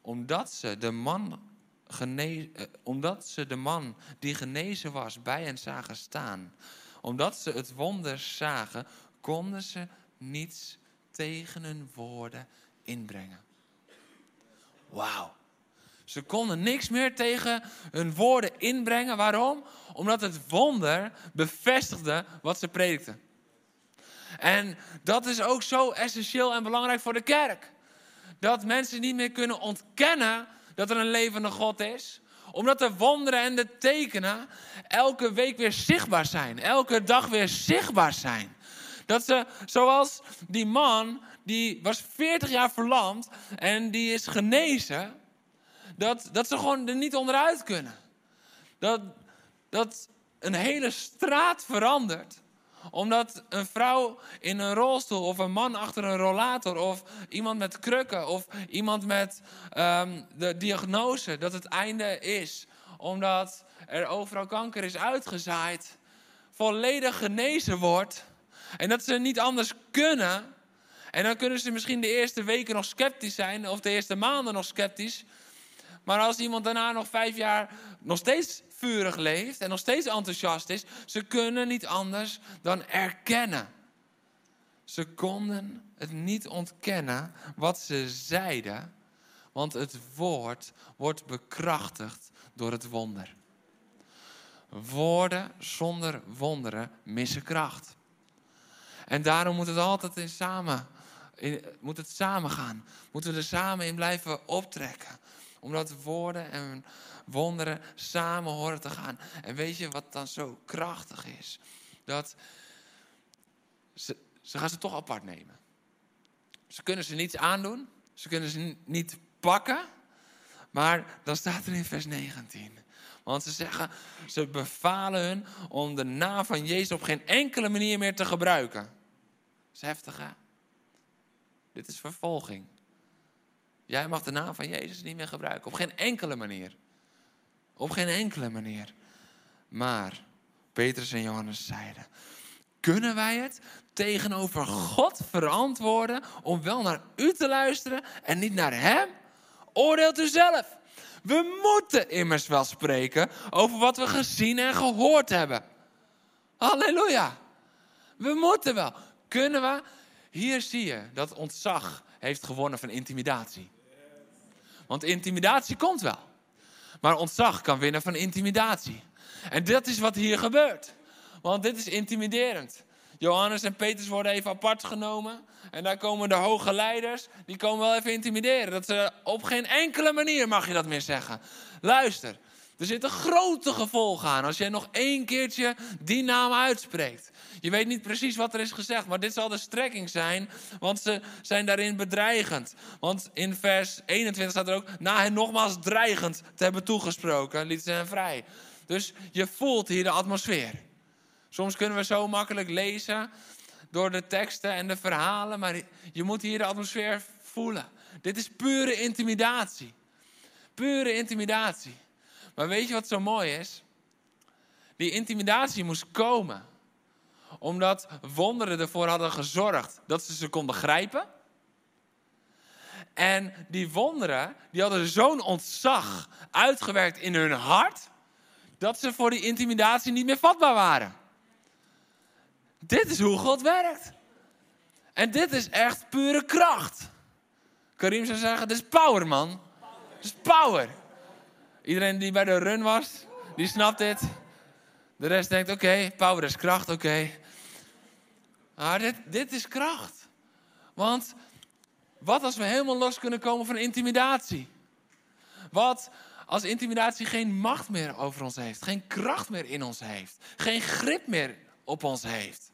omdat ze de man gene- eh, omdat ze de man die genezen was bij hen zagen staan, omdat ze het wonder zagen, konden ze niets tegen hun woorden inbrengen. Wauw. Ze konden niks meer tegen hun woorden inbrengen. Waarom? Omdat het wonder bevestigde wat ze predikten. En dat is ook zo essentieel en belangrijk voor de kerk. Dat mensen niet meer kunnen ontkennen dat er een levende God is. Omdat de wonderen en de tekenen elke week weer zichtbaar zijn. Elke dag weer zichtbaar zijn. Dat ze, zoals die man, die was 40 jaar verlamd en die is genezen. Dat, dat ze gewoon er niet onderuit kunnen. Dat, dat een hele straat verandert omdat een vrouw in een rolstoel of een man achter een rollator of iemand met krukken of iemand met um, de diagnose dat het einde is. Omdat er overal kanker is uitgezaaid, volledig genezen wordt en dat ze niet anders kunnen. En dan kunnen ze misschien de eerste weken nog sceptisch zijn of de eerste maanden nog sceptisch. Maar als iemand daarna nog vijf jaar nog steeds vurig leeft en nog steeds enthousiast is, ze kunnen niet anders dan erkennen. Ze konden het niet ontkennen wat ze zeiden, want het woord wordt bekrachtigd door het wonder. Woorden zonder wonderen missen kracht. En daarom moet het altijd in samen, moet het samen gaan. Moeten we er samen in blijven optrekken. Omdat woorden en wonderen samen horen te gaan. En weet je wat dan zo krachtig is? Dat ze, ze gaan ze toch apart nemen. Ze kunnen ze niets aandoen. Ze kunnen ze niet pakken. Maar dan staat er in vers 19. Want ze zeggen, ze bevalen hun om de naam van Jezus op geen enkele manier meer te gebruiken. Dat is heftig hè? Dit is vervolging. Jij mag de naam van Jezus niet meer gebruiken. Op geen enkele manier. Op geen enkele manier. Maar Petrus en Johannes zeiden: Kunnen wij het tegenover God verantwoorden om wel naar u te luisteren en niet naar Hem? Oordeelt u zelf. We moeten immers wel spreken over wat we gezien en gehoord hebben. Halleluja. We moeten wel. Kunnen we? Hier zie je dat ontzag heeft gewonnen van intimidatie. Want intimidatie komt wel. Maar ontzag kan winnen van intimidatie. En dat is wat hier gebeurt. Want dit is intimiderend. Johannes en Petrus worden even apart genomen. En daar komen de hoge leiders. Die komen wel even intimideren. Dat ze op geen enkele manier mag je dat meer zeggen. Luister, er zitten grote gevolgen aan als jij nog één keertje die naam uitspreekt. Je weet niet precies wat er is gezegd, maar dit zal de strekking zijn, want ze zijn daarin bedreigend. Want in vers 21 staat er ook, na hen nogmaals dreigend te hebben toegesproken, liet ze hen vrij. Dus je voelt hier de atmosfeer. Soms kunnen we zo makkelijk lezen door de teksten en de verhalen, maar je moet hier de atmosfeer voelen. Dit is pure intimidatie. Pure intimidatie. Maar weet je wat zo mooi is? Die intimidatie moest komen omdat wonderen ervoor hadden gezorgd dat ze ze konden grijpen. En die wonderen, die hadden zo'n ontzag uitgewerkt in hun hart, dat ze voor die intimidatie niet meer vatbaar waren. Dit is hoe God werkt. En dit is echt pure kracht. Karim zou zeggen, dit is power man. Dit is power. Iedereen die bij de run was, die snapt dit. De rest denkt, oké, power is kracht, oké. Maar dit, dit is kracht. Want wat als we helemaal los kunnen komen van intimidatie? Wat als intimidatie geen macht meer over ons heeft, geen kracht meer in ons heeft, geen grip meer op ons heeft?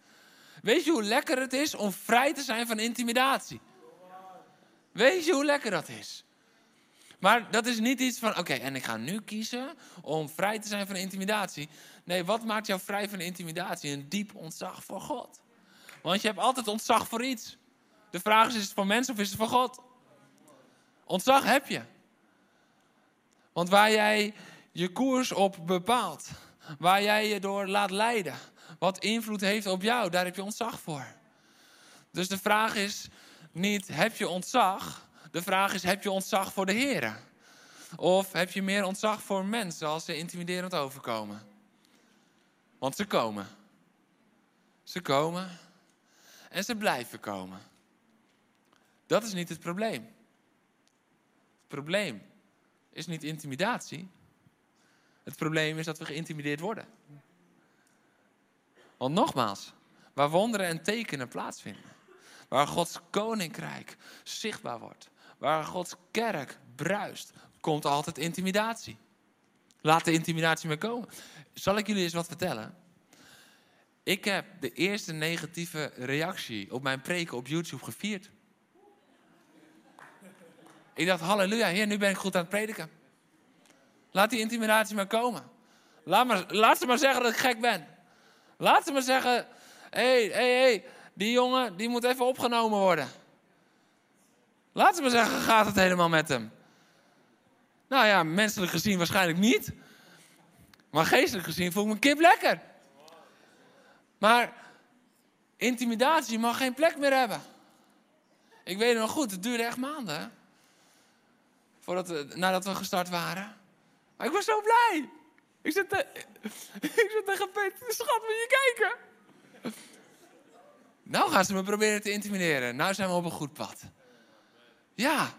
Weet je hoe lekker het is om vrij te zijn van intimidatie? Weet je hoe lekker dat is? Maar dat is niet iets van, oké, en ik ga nu kiezen om vrij te zijn van intimidatie. Nee, wat maakt jou vrij van intimidatie? Een diep ontzag voor God. Want je hebt altijd ontzag voor iets. De vraag is, is het voor mensen of is het voor God? Ontzag heb je. Want waar jij je koers op bepaalt, waar jij je door laat leiden, wat invloed heeft op jou, daar heb je ontzag voor. Dus de vraag is niet, heb je ontzag? De vraag is, heb je ontzag voor de Heer? Of heb je meer ontzag voor mensen als ze intimiderend overkomen? Want ze komen. Ze komen en ze blijven komen. Dat is niet het probleem. Het probleem is niet intimidatie. Het probleem is dat we geïntimideerd worden. Want nogmaals, waar wonderen en tekenen plaatsvinden, waar Gods koninkrijk zichtbaar wordt, waar Gods kerk bruist, komt altijd intimidatie. Laat de intimidatie maar komen. Zal ik jullie eens wat vertellen? Ik heb de eerste negatieve reactie op mijn preken op YouTube gevierd. Ik dacht, halleluja, heer, nu ben ik goed aan het prediken. Laat die intimidatie maar komen. Laat, maar, laat ze maar zeggen dat ik gek ben. Laat ze maar zeggen, hé, hé, hé, die jongen, die moet even opgenomen worden. Laat ze maar zeggen, gaat het helemaal met hem? Nou ja, menselijk gezien waarschijnlijk niet. Maar geestelijk gezien voel ik me kip lekker. Maar intimidatie mag geen plek meer hebben. Ik weet nog goed, het duurde echt maanden. Voordat we, nadat we gestart waren. Maar ik was zo blij. Ik zit, te, ik zit tegen Peter, schat, moet je kijken? Nou gaan ze me proberen te intimideren. Nou zijn we op een goed pad. Ja.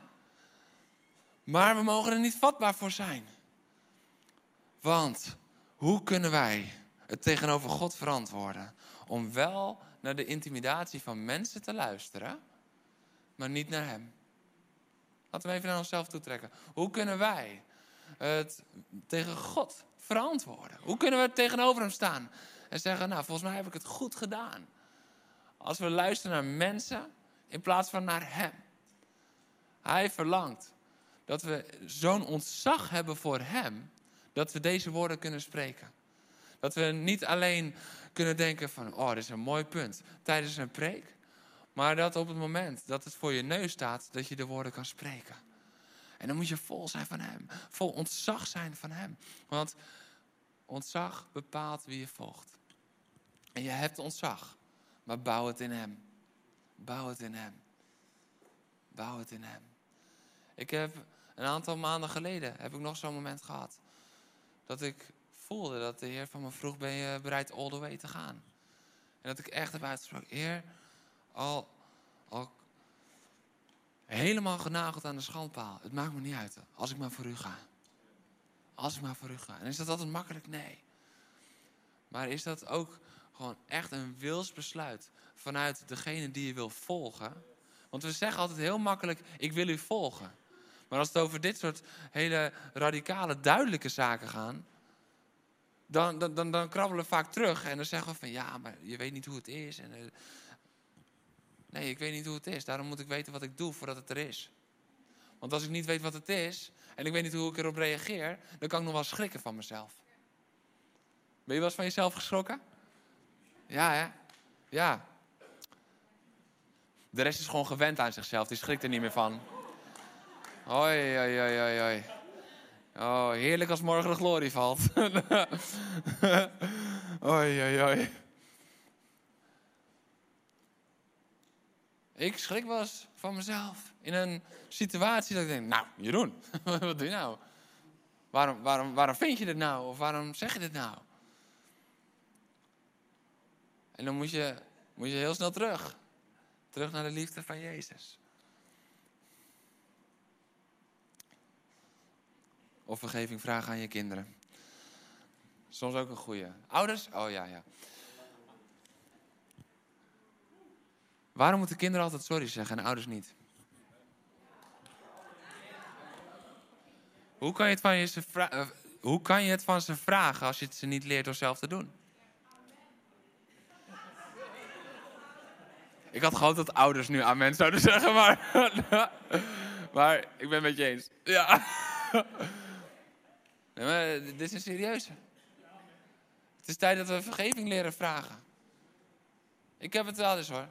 Maar we mogen er niet vatbaar voor zijn. Want hoe kunnen wij het tegenover God verantwoorden? Om wel naar de intimidatie van mensen te luisteren, maar niet naar Hem. Laten we even naar onszelf toetrekken. Hoe kunnen wij het tegen God verantwoorden? Hoe kunnen we tegenover Hem staan en zeggen, nou volgens mij heb ik het goed gedaan. Als we luisteren naar mensen in plaats van naar Hem. Hij verlangt dat we zo'n ontzag hebben voor Hem, dat we deze woorden kunnen spreken. Dat we niet alleen kunnen denken van, oh, dit is een mooi punt tijdens een preek. Maar dat op het moment dat het voor je neus staat, dat je de woorden kan spreken. En dan moet je vol zijn van Hem. Vol ontzag zijn van Hem. Want ontzag bepaalt wie je volgt. En je hebt ontzag, maar bouw het in Hem. Bouw het in Hem. Bouw het in Hem. Ik heb een aantal maanden geleden heb ik nog zo'n moment gehad. Dat ik voelde dat de Heer van me vroeg, ben je bereid all the way te gaan? En dat ik echt heb uitgesproken, Heer, al, al helemaal genageld aan de schandpaal. Het maakt me niet uit, als ik maar voor u ga. Als ik maar voor u ga. En is dat altijd makkelijk? Nee. Maar is dat ook gewoon echt een wilsbesluit vanuit degene die je wil volgen? Want we zeggen altijd heel makkelijk, ik wil u volgen. Maar als het over dit soort hele radicale, duidelijke zaken gaan, dan, dan, dan, dan krabbelen we vaak terug en dan zeggen we van ja, maar je weet niet hoe het is. En, uh, nee, ik weet niet hoe het is. Daarom moet ik weten wat ik doe voordat het er is. Want als ik niet weet wat het is en ik weet niet hoe ik erop reageer, dan kan ik nog wel schrikken van mezelf. Ben je wel eens van jezelf geschrokken? Ja, hè? Ja. De rest is gewoon gewend aan zichzelf, die schrikt er niet meer van. Hoi, hoi, hoi. Oh, heerlijk als morgen de glorie valt. Oi, oi, oi. Ik schrik eens van mezelf. In een situatie dat ik denk, nou, Jeroen, wat doe je nou? Waarom, waarom, waarom vind je dit nou? Of waarom zeg je dit nou? En dan moet je, moet je heel snel terug. Terug naar de liefde van Jezus. Of vergeving vragen aan je kinderen. Soms ook een goede. Ouders? Oh ja, ja. Waarom moeten kinderen altijd sorry zeggen en ouders niet? Hoe kan je het van, je ze eh, hoe kan je het van ze vragen als je het ze niet leert door zelf te doen? Ik had gehoopt dat ouders nu amen zouden zeggen, maar, maar ik ben met je eens. Ja. Nee, maar dit is een serieuze. Het is tijd dat we vergeving leren vragen. Ik heb het wel eens hoor.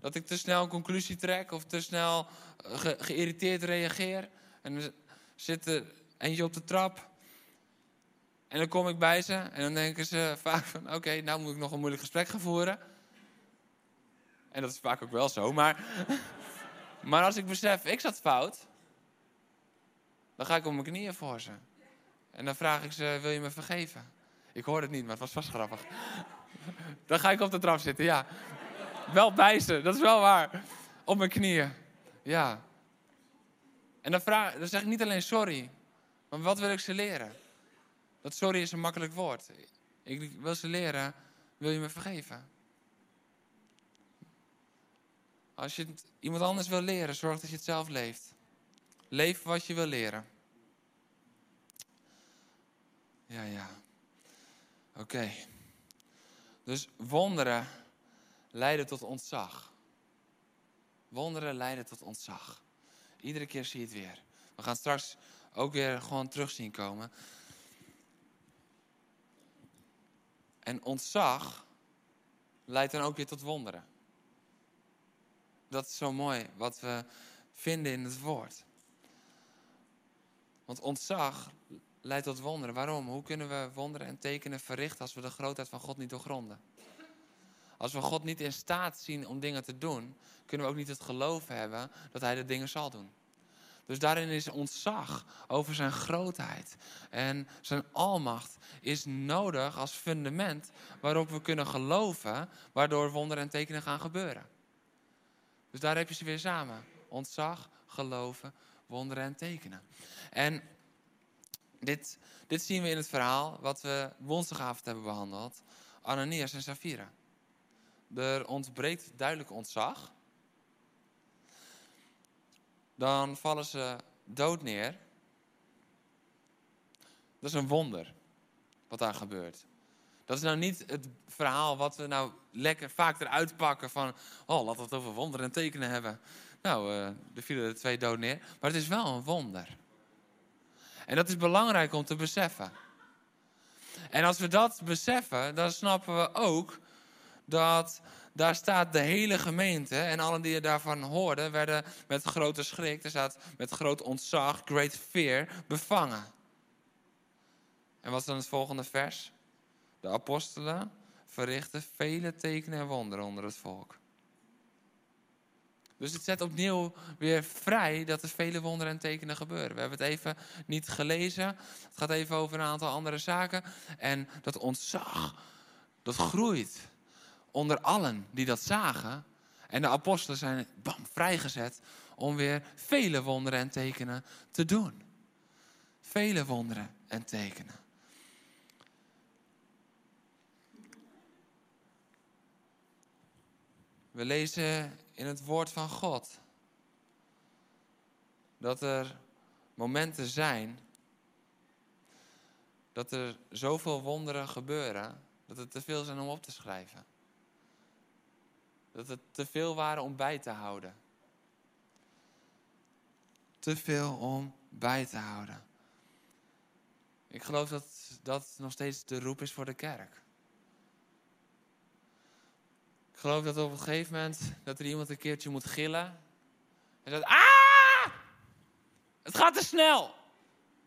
Dat ik te snel een conclusie trek of te snel ge geïrriteerd reageer. En dan zit er eentje op de trap. En dan kom ik bij ze en dan denken ze vaak van... oké, nou moet ik nog een moeilijk gesprek gaan voeren. En dat is vaak ook wel zo, maar... maar als ik besef, ik zat fout Dan ga ik op mijn knieën voor ze. En dan vraag ik ze, wil je me vergeven? Ik hoor het niet, maar het was vast grappig. Dan ga ik op de trap zitten, ja. Wel bij ze, dat is wel waar. Op mijn knieën, ja. En dan, vraag, dan zeg ik niet alleen sorry, maar wat wil ik ze leren? Dat sorry is een makkelijk woord. Ik wil ze leren, wil je me vergeven? Als je iemand anders wil leren, zorg dat je het zelf leeft. Leef wat je wil leren. Ja, ja. Oké. Dus wonderen leiden tot ontzag. Wonderen leiden tot ontzag. Iedere keer zie je het weer. We gaan straks ook weer gewoon terug zien komen. En ontzag leidt dan ook weer tot wonderen. Dat is zo mooi wat we vinden in het woord. Want ontzag leidt tot wonderen. Waarom? Hoe kunnen we wonderen en tekenen verrichten als we de grootheid van God niet doorgronden? Als we God niet in staat zien om dingen te doen, kunnen we ook niet het geloof hebben dat Hij de dingen zal doen. Dus daarin is ontzag over zijn grootheid en zijn almacht is nodig als fundament waarop we kunnen geloven, waardoor wonderen en tekenen gaan gebeuren. Dus daar heb je ze weer samen. Ontzag, geloven, wonderen en tekenen. En dit, dit zien we in het verhaal wat we woensdagavond hebben behandeld. Ananias en Safira. Er ontbreekt duidelijk ontzag. Dan vallen ze dood neer. Dat is een wonder wat daar gebeurt. Dat is nou niet het verhaal wat we nou lekker vaak eruit pakken van... oh, we het over wonderen en tekenen hebben. Nou, uh, er vielen er twee dood neer. Maar het is wel een wonder. En dat is belangrijk om te beseffen. En als we dat beseffen, dan snappen we ook dat daar staat de hele gemeente en allen die daarvan hoorden, werden met grote schrik, er staat met groot ontzag, great fear, bevangen. En wat is dan het volgende vers? De apostelen verrichten vele tekenen en wonderen onder het volk. Dus het zet opnieuw weer vrij dat er vele wonderen en tekenen gebeuren. We hebben het even niet gelezen. Het gaat even over een aantal andere zaken. En dat ontzag, dat groeit onder allen die dat zagen. En de apostelen zijn bam, vrijgezet om weer vele wonderen en tekenen te doen. Vele wonderen en tekenen. We lezen in het woord van God dat er momenten zijn dat er zoveel wonderen gebeuren dat het te veel zijn om op te schrijven. Dat het te veel waren om bij te houden. Te veel om bij te houden. Ik geloof dat dat nog steeds de roep is voor de kerk. Geloof dat op een gegeven moment dat er iemand een keertje moet gillen. En zegt, ah! Het gaat te snel!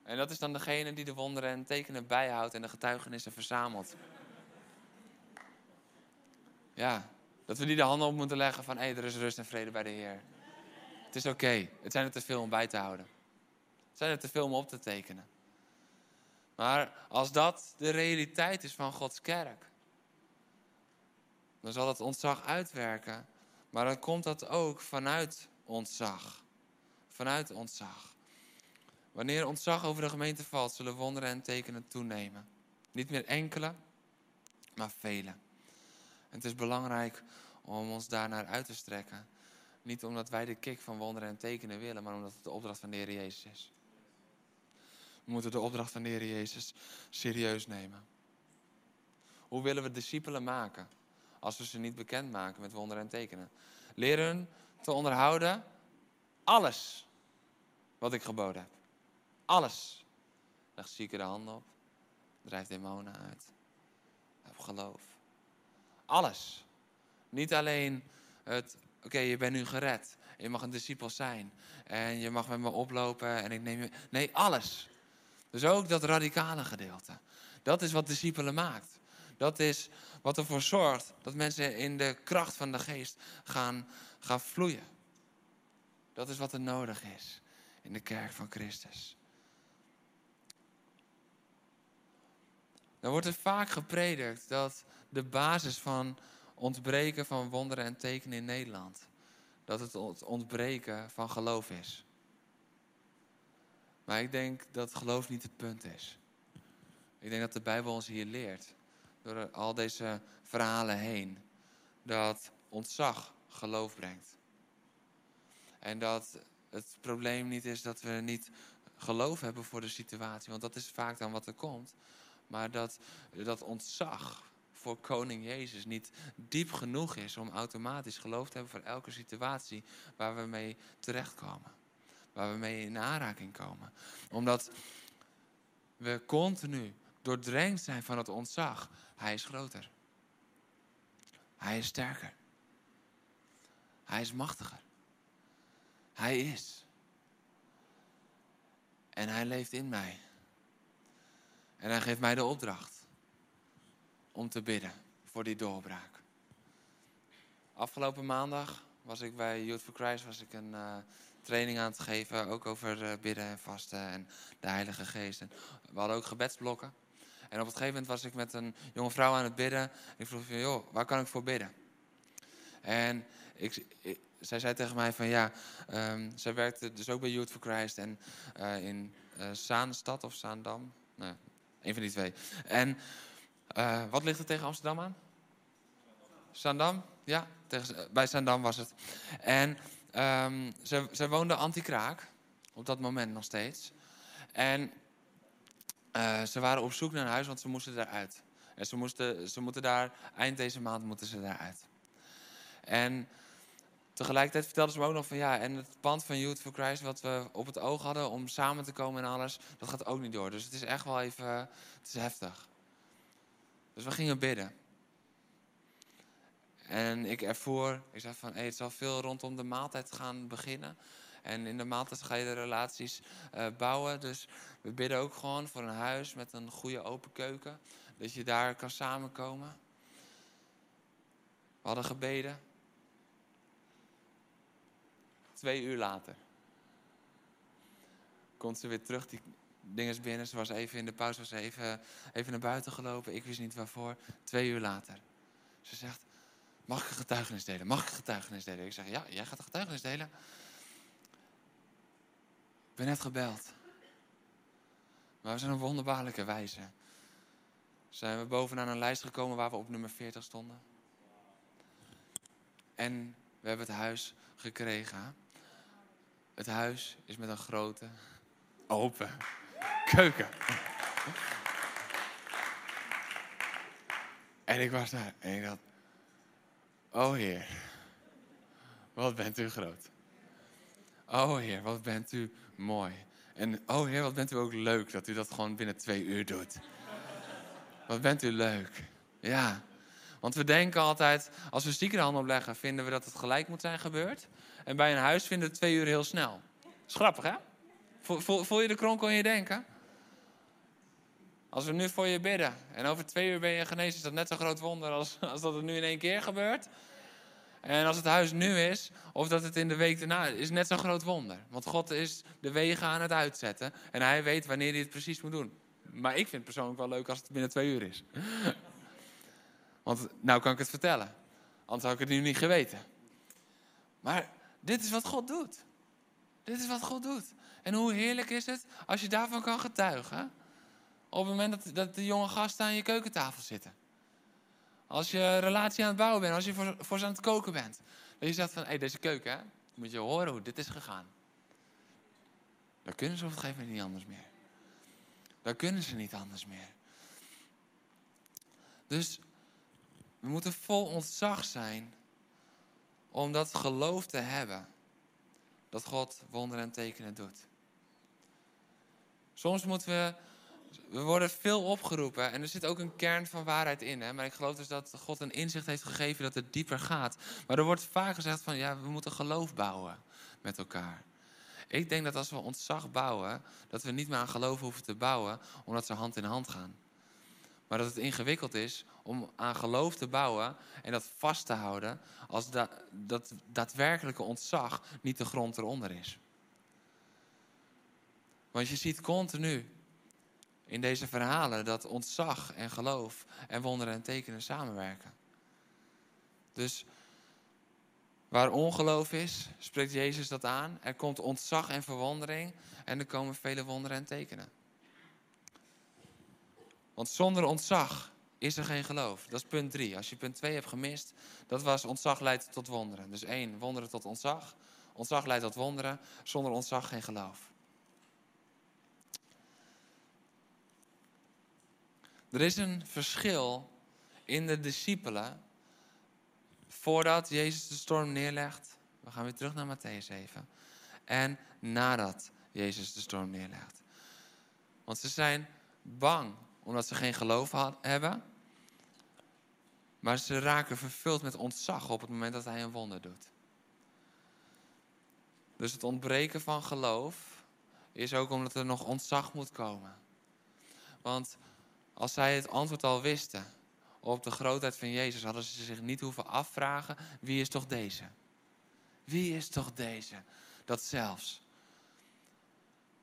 En dat is dan degene die de wonderen en tekenen bijhoudt en de getuigenissen verzamelt. Ja, dat we die de handen op moeten leggen van, hé, er is rust en vrede bij de Heer. Het is oké, het zijn er te veel om bij te houden. Het zijn er te veel om op te tekenen. Maar als dat de realiteit is van Gods kerk, dan zal dat ontzag uitwerken. Maar dan komt dat ook vanuit ontzag. Vanuit ontzag. Wanneer ontzag over de gemeente valt, zullen wonderen en tekenen toenemen. Niet meer enkele, maar vele. En het is belangrijk om ons daarnaar uit te strekken. Niet omdat wij de kick van wonderen en tekenen willen, maar omdat het de opdracht van de Heer Jezus is. We moeten de opdracht van de Heer Jezus serieus nemen. Hoe willen we discipelen maken? Als we ze niet bekend maken met wonderen en tekenen. Leren te onderhouden alles wat ik geboden heb. Alles. Leg zieken de handen op. Drijf demonen uit. Heb geloof. Alles. Niet alleen het, oké, je bent nu gered. Je mag een discipel zijn. En je mag met me oplopen en ik neem je... Nee, alles. Dus ook dat radicale gedeelte. Dat is wat discipelen maakt. Dat is wat ervoor zorgt dat mensen in de kracht van de geest gaan, gaan vloeien. Dat is wat er nodig is in de kerk van Christus. Dan wordt er vaak gepredikt dat de basis van ontbreken van wonderen en tekenen in Nederland, dat het ontbreken van geloof is. Maar ik denk dat geloof niet het punt is. Ik denk dat de Bijbel ons hier leert door al deze verhalen heen, dat ontzag geloof brengt. En dat het probleem niet is dat we niet geloof hebben voor de situatie, want dat is vaak dan wat er komt. Maar dat dat ontzag voor koning Jezus niet diep genoeg is om automatisch geloof te hebben voor elke situatie waar we mee terechtkomen. Waar we mee in aanraking komen. Omdat we continu doordrenkt zijn van het ontzag. Hij is groter. Hij is sterker. Hij is machtiger. Hij is. En hij leeft in mij. En hij geeft mij de opdracht om te bidden voor die doorbraak. Afgelopen maandag was ik bij Youth for Christ was ik een uh, training aan het geven, ook over uh, bidden en vasten en de Heilige Geest. En we hadden ook gebedsblokken. En op het gegeven moment was ik met een jonge vrouw aan het bidden. Ik vroeg van, joh, waar kan ik voor bidden? En ik, zij zei tegen mij van, ja, um, zij werkte dus ook bij Youth for Christ en uh, in Zaanstad of Zaandam. Nou, een van die twee. En uh, wat ligt er tegen Amsterdam aan? Zandam? Ja, tegen, bij Zandam was het. En ze, ze woonde anti-kraak, op dat moment nog steeds. En uh, ze waren op zoek naar een huis, want ze moesten daaruit. En ze, moesten, ze moeten daar, eind deze maand moeten ze daaruit. En tegelijkertijd vertelde ze me ook nog van ja, en het pand van Youth for Christ, wat we op het oog hadden om samen te komen en alles, dat gaat ook niet door. Dus het is echt wel even, het is heftig. Dus we gingen bidden. En ik ervoor, ik zei van, het zal veel rondom de maaltijd gaan beginnen. En in de maaltijd ga je de relaties uh, bouwen. Dus we bidden ook gewoon voor een huis met een goede open keuken. Dat je daar kan samenkomen. We hadden gebeden. Twee uur later komt ze weer terug, die dinges binnen. Ze was even in de pauze, was even, even naar buiten gelopen. Ik wist niet waarvoor. Twee uur later. Ze zegt, mag ik getuigenis delen? Mag ik getuigenis delen? Ik zeg, ja, jij gaat getuigenis delen. Ik ben net gebeld. Maar we zijn op wonderbaarlijke wijze. Zijn we bovenaan een lijst gekomen waar we op nummer 40 stonden. En we hebben het huis gekregen. Het huis is met een grote, open keuken. En ik was daar en ik dacht, oh Heer, wat bent u groot. Oh Heer, wat bent u mooi. En oh Heer, wat bent u ook leuk dat u dat gewoon binnen twee uur doet. Wat bent u leuk. Ja, want we denken altijd, als we ziekenhanden opleggen, vinden we dat het gelijk moet zijn gebeurd. En bij een huis vinden we twee uur heel snel. Is grappig, hè? Voel, voel je de kronkel in je denken? Als we nu voor je bidden en over twee uur ben je genezen, is dat net zo groot wonder als, als dat het nu in één keer gebeurt. En als het huis nu is, of dat het in de week daarna is, net zo'n groot wonder. Want God is de wegen aan het uitzetten en hij weet wanneer hij het precies moet doen. Maar ik vind het persoonlijk wel leuk als het binnen twee uur is. Want nou kan ik het vertellen. Anders had ik het nu niet geweten. Maar dit is wat God doet. Dit is wat God doet. En hoe heerlijk is het als je daarvan kan getuigen. Op het moment dat, dat de jonge gasten aan je keukentafel zitten. Als je relatie aan het bouwen bent, als je voor, voor ze aan het koken bent. Dat je zegt van, hé, hey, deze keuken, hè, moet je horen hoe dit is gegaan. Dan kunnen ze op een gegeven moment niet anders meer. Dan kunnen ze niet anders meer. Dus we moeten vol ontzag zijn om dat geloof te hebben. Dat God wonderen en tekenen doet. Soms moeten we we worden veel opgeroepen en er zit ook een kern van waarheid in. Hè? Maar ik geloof dus dat God een inzicht heeft gegeven dat het dieper gaat. Maar er wordt vaak gezegd van ja, we moeten geloof bouwen met elkaar. Ik denk dat als we ontzag bouwen, dat we niet meer aan geloof hoeven te bouwen, omdat ze hand in hand gaan. Maar dat het ingewikkeld is om aan geloof te bouwen en dat vast te houden als da dat daadwerkelijke ontzag niet de grond eronder is. Want je ziet continu in deze verhalen dat ontzag en geloof en wonderen en tekenen samenwerken. Dus waar ongeloof is, spreekt Jezus dat aan. Er komt ontzag en verwondering en er komen vele wonderen en tekenen. Want zonder ontzag is er geen geloof. Dat is punt 3. Als je punt 2 hebt gemist, dat was ontzag leidt tot wonderen. Dus 1, wonderen tot ontzag. Ontzag leidt tot wonderen. Zonder ontzag geen geloof. Er is een verschil in de discipelen voordat Jezus de storm neerlegt. We gaan weer terug naar Matthäus 7. En nadat Jezus de storm neerlegt. Want ze zijn bang omdat ze geen geloof had, hebben. Maar ze raken vervuld met ontzag op het moment dat hij een wonder doet. Dus het ontbreken van geloof is ook omdat er nog ontzag moet komen. Want als zij het antwoord al wisten op de grootheid van Jezus, hadden ze zich niet hoeven afvragen: wie is toch deze? Wie is toch deze? Dat zelfs.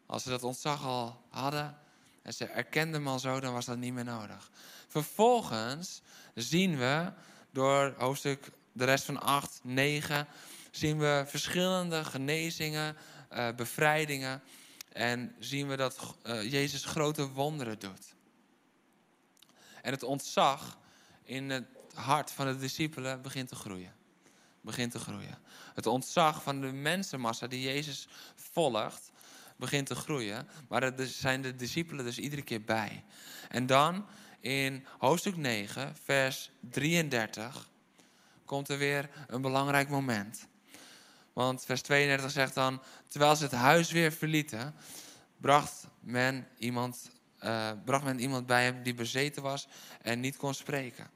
Als ze dat ontzag al hadden en ze erkenden hem al zo, dan was dat niet meer nodig. Vervolgens zien we door hoofdstuk de rest van 8, 9, zien we verschillende genezingen, uh, bevrijdingen. En zien we dat uh, Jezus grote wonderen doet. En het ontzag in het hart van de discipelen begint te groeien. Begint te groeien. Het ontzag van de mensenmassa die Jezus volgt, begint te groeien. Maar er zijn de discipelen dus iedere keer bij. En dan in hoofdstuk 9, vers 33, komt er weer een belangrijk moment. Want vers 32 zegt dan: Terwijl ze het huis weer verlieten, bracht men iemand, uh, bracht men iemand bij hem die bezeten was en niet kon spreken.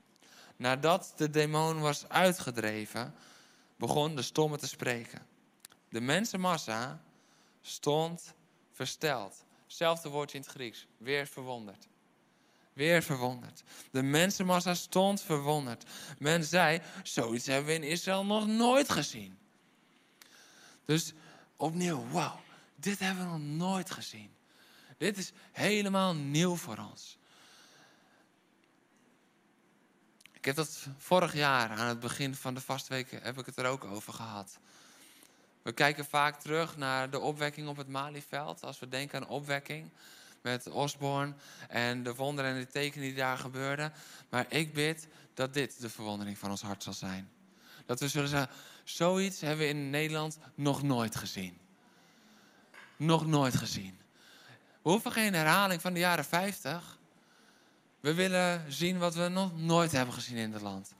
Nadat de demon was uitgedreven, begon de stomme te spreken. De mensenmassa stond versteld. Hetzelfde woordje in het Grieks, weer verwonderd. Weer verwonderd. De mensenmassa stond verwonderd. Men zei, zoiets hebben we in Israël nog nooit gezien. Dus opnieuw, wauw, dit hebben we nog nooit gezien. Dit is helemaal nieuw voor ons. Ik heb dat vorig jaar aan het begin van de vastweken heb ik het er ook over gehad. We kijken vaak terug naar de opwekking op het Malieveld. Als we denken aan opwekking met Osborne en de wonderen en de tekenen die daar gebeurden. Maar ik bid dat dit de verwondering van ons hart zal zijn. Dat we zullen zeggen, zoiets hebben we in Nederland nog nooit gezien. Nog nooit gezien. We hoeven geen herhaling van de jaren 50. We willen zien wat we nog nooit hebben gezien in het land.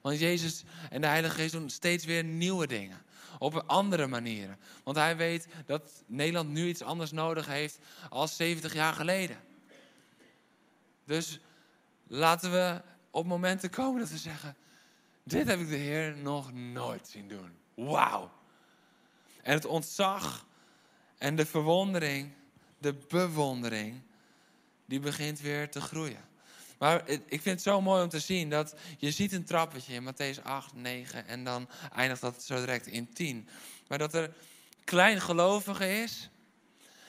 Want Jezus en de Heilige Geest doen steeds weer nieuwe dingen. Op andere manieren. Want hij weet dat Nederland nu iets anders nodig heeft als 70 jaar geleden. Dus laten we op momenten komen dat we zeggen: Dit heb ik de Heer nog nooit zien doen. Wauw. En het ontzag en de verwondering, de bewondering, die begint weer te groeien. Maar ik vind het zo mooi om te zien dat je ziet een trappetje in Matthäus 8, 9 en dan eindigt dat zo direct in 10. Maar dat er klein gelovige is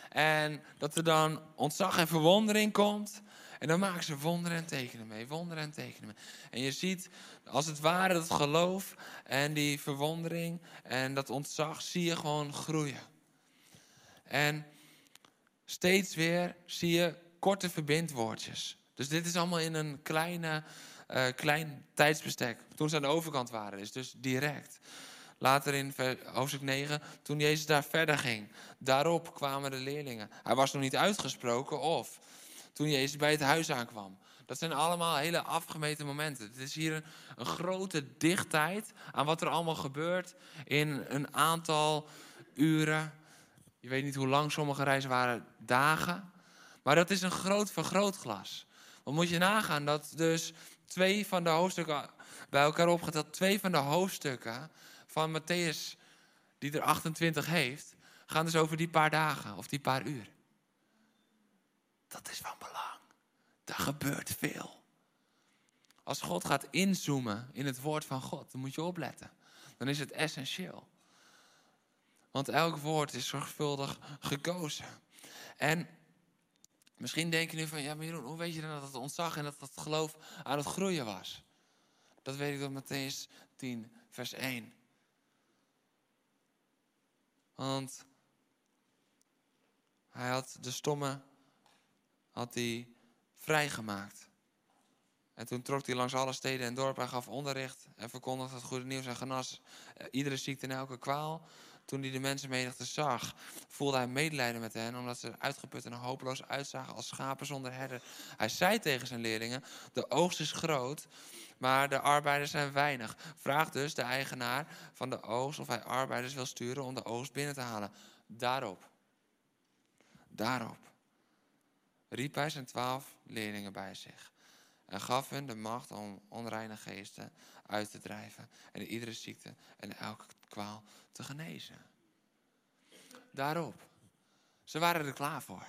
en dat er dan ontzag en verwondering komt. En dan maken ze wonderen en tekenen mee, wonderen en tekenen mee. En je ziet als het ware dat geloof en die verwondering en dat ontzag zie je gewoon groeien. En steeds weer zie je korte verbindwoordjes. Dus dit is allemaal in een kleine, uh, klein tijdsbestek. Toen ze aan de overkant waren, is dus direct. Later in hoofdstuk 9, toen Jezus daar verder ging. Daarop kwamen de leerlingen. Hij was nog niet uitgesproken of toen Jezus bij het huis aankwam. Dat zijn allemaal hele afgemeten momenten. Het is hier een, een, grote dichtheid aan wat er allemaal gebeurt in een aantal uren. Je weet niet hoe lang sommige reizen waren, dagen. Maar dat is een groot vergrootglas. Dan moet je nagaan dat dus twee van de hoofdstukken bij elkaar opgeteld, twee van de hoofdstukken van Matthäus, die er 28 heeft, gaan dus over die paar dagen of die paar uur. Dat is van belang. Daar gebeurt veel. Als God gaat inzoomen in het woord van God, dan moet je opletten. Dan is het essentieel. Want elk woord is zorgvuldig gekozen. En Misschien denk je nu van, ja maar Jeroen, hoe weet je dan dat het ontzag en dat het geloof aan het groeien was? Dat weet ik door Matthäus 10, vers 1. Want hij had de stomme had hij vrijgemaakt. En toen trok hij langs alle steden en dorpen en gaf onderricht en verkondigde het goede nieuws en genas eh, iedere ziekte en elke kwaal. Toen hij de mensenmenigte zag, voelde hij medelijden met hen, omdat ze uitgeput en hopeloos uitzagen als schapen zonder herder. Hij zei tegen zijn leerlingen: De oogst is groot, maar de arbeiders zijn weinig. Vraag dus de eigenaar van de oogst of hij arbeiders wil sturen om de oogst binnen te halen. Daarop, daarop riep hij zijn twaalf leerlingen bij zich en gaf hen de macht om onreine geesten uit te drijven en iedere ziekte en elke kwaal te genezen. Daarop. Ze waren er klaar voor.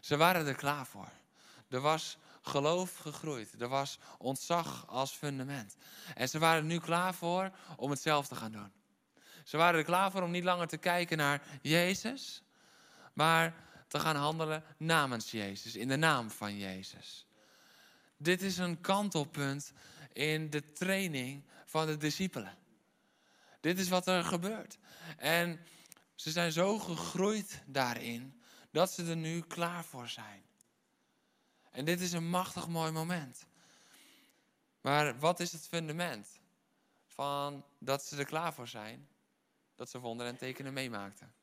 Ze waren er klaar voor. Er was geloof gegroeid. Er was ontzag als fundament. En ze waren er nu klaar voor om het zelf te gaan doen. Ze waren er klaar voor om niet langer te kijken naar Jezus, maar te gaan handelen namens Jezus, in de naam van Jezus. Dit is een kantelpunt in de training van de discipelen. Dit is wat er gebeurt. En ze zijn zo gegroeid daarin dat ze er nu klaar voor zijn. En dit is een machtig mooi moment. Maar wat is het fundament van dat ze er klaar voor zijn? Dat ze wonderen en tekenen meemaakten.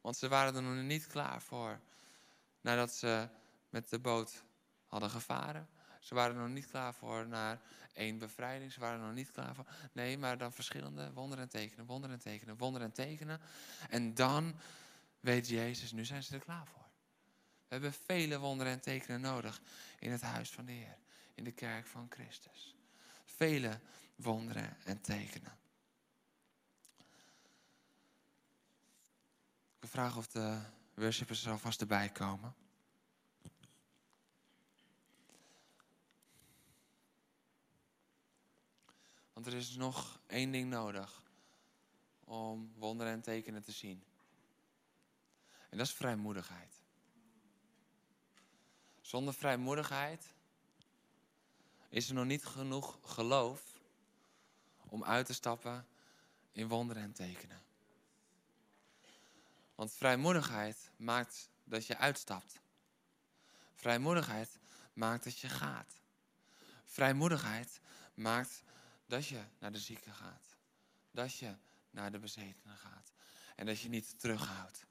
Want ze waren er nog niet klaar voor nadat ze met de boot hadden gevaren. Ze waren er nog niet klaar voor naar één bevrijding. Ze waren er nog niet klaar voor. Nee, maar dan verschillende wonderen en tekenen, wonderen en tekenen, wonderen en tekenen. En dan weet Jezus, nu zijn ze er klaar voor. We hebben vele wonderen en tekenen nodig in het huis van de Heer, in de kerk van Christus. Vele wonderen en tekenen. Ik vragen of de worshippers er alvast erbij komen. Want er is nog één ding nodig om wonderen en tekenen te zien. En dat is vrijmoedigheid. Zonder vrijmoedigheid is er nog niet genoeg geloof om uit te stappen in wonderen en tekenen. Want vrijmoedigheid maakt dat je uitstapt. Vrijmoedigheid maakt dat je gaat. Vrijmoedigheid maakt dat je naar de zieke gaat. Dat je naar de bezetenen gaat. En dat je niet terughoudt.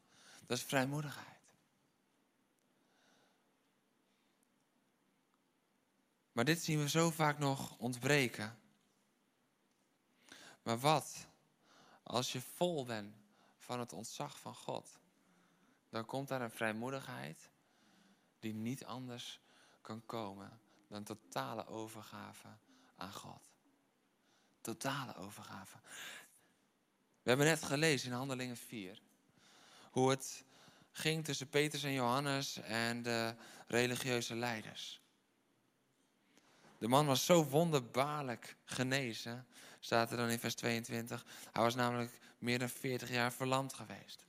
Dat is vrijmoedigheid. Maar dit zien we zo vaak nog ontbreken. Maar wat als je vol bent van het ontzag van God? Dan komt daar een vrijmoedigheid die niet anders kan komen dan totale overgave aan God. Totale overgave. We hebben net gelezen in Handelingen 4 hoe het ging tussen Petrus en Johannes en de religieuze leiders. De man was zo wonderbaarlijk genezen, staat er dan in vers 22. Hij was namelijk meer dan 40 jaar verlamd geweest.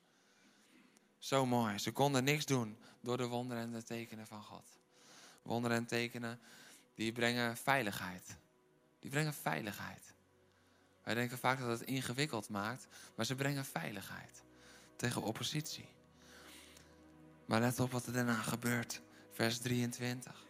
Zo mooi. Ze konden niks doen door de wonderen en de tekenen van God. Wonderen en tekenen, die brengen veiligheid. Die brengen veiligheid. Wij denken vaak dat het ingewikkeld maakt, maar ze brengen veiligheid tegen oppositie. Maar let op wat er daarna gebeurt. Vers 23.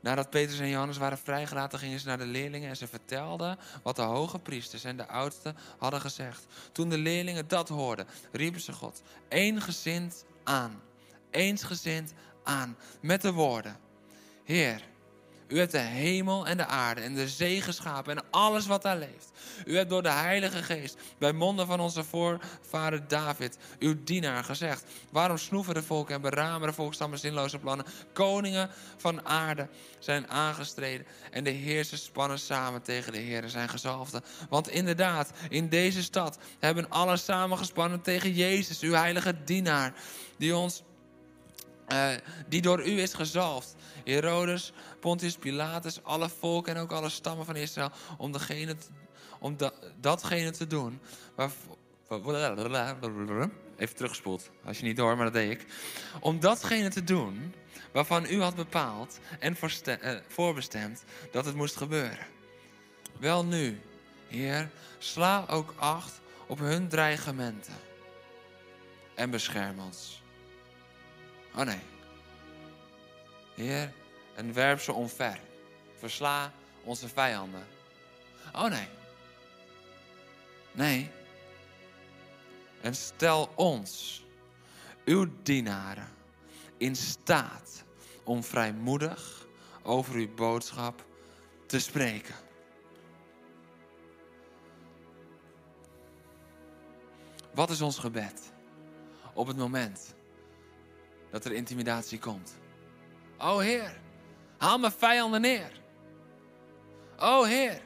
Nadat Petrus en Johannes waren vrijgelaten, gingen ze naar de leerlingen en ze vertelden wat de hoge priesters en de oudsten hadden gezegd. Toen de leerlingen dat hoorden, riepen ze God eensgezind aan. Eensgezind aan. Met de woorden: Heer, u hebt de hemel en de aarde en de zee geschapen en alles wat daar leeft. U hebt door de Heilige Geest bij monden van onze voorvader David, uw dienaar, gezegd: Waarom snoeven de volken en beramen de volkstammen zinloze plannen? Koningen van aarde zijn aangestreden en de heersers spannen samen tegen de Heer zijn gezalfde. Want inderdaad, in deze stad hebben alle samengespannen tegen Jezus, uw heilige dienaar, die ons. Uh, die door u is gezalfd. Herodes, Pontius Pilatus, alle volken en ook alle stammen van Israël, om, degene om da, datgene te doen Even teruggespoeld, als je niet door, maar dat deed ik. Om datgene te doen waarvan u had bepaald en eh, voorbestemd dat het moest gebeuren. Wel nu, Heer, sla ook acht op hun dreigementen. En bescherm ons. Oh nee. Heer, en werp ze omver. Versla onze vijanden. Oh nee. Nee. En stel ons, uw dienaren, in staat om vrijmoedig over uw boodschap te spreken. Wat is ons gebed op het moment dat er intimidatie komt? O Heer, haal mijn vijanden neer. O Heer,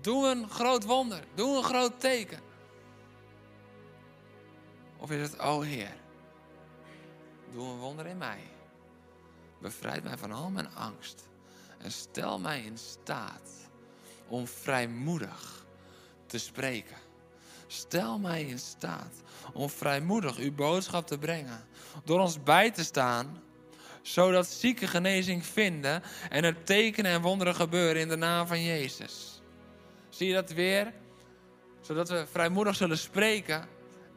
doe een groot wonder, doe een groot teken. Of is het, o Heer, doe een wonder in mij. Bevrijd mij van al mijn angst. En stel mij in staat om vrijmoedig te spreken. Stel mij in staat om vrijmoedig uw boodschap te brengen. Door ons bij te staan, zodat zieke genezing vinden en er tekenen en wonderen gebeuren in de naam van Jezus. Zie je dat weer? Zodat we vrijmoedig zullen spreken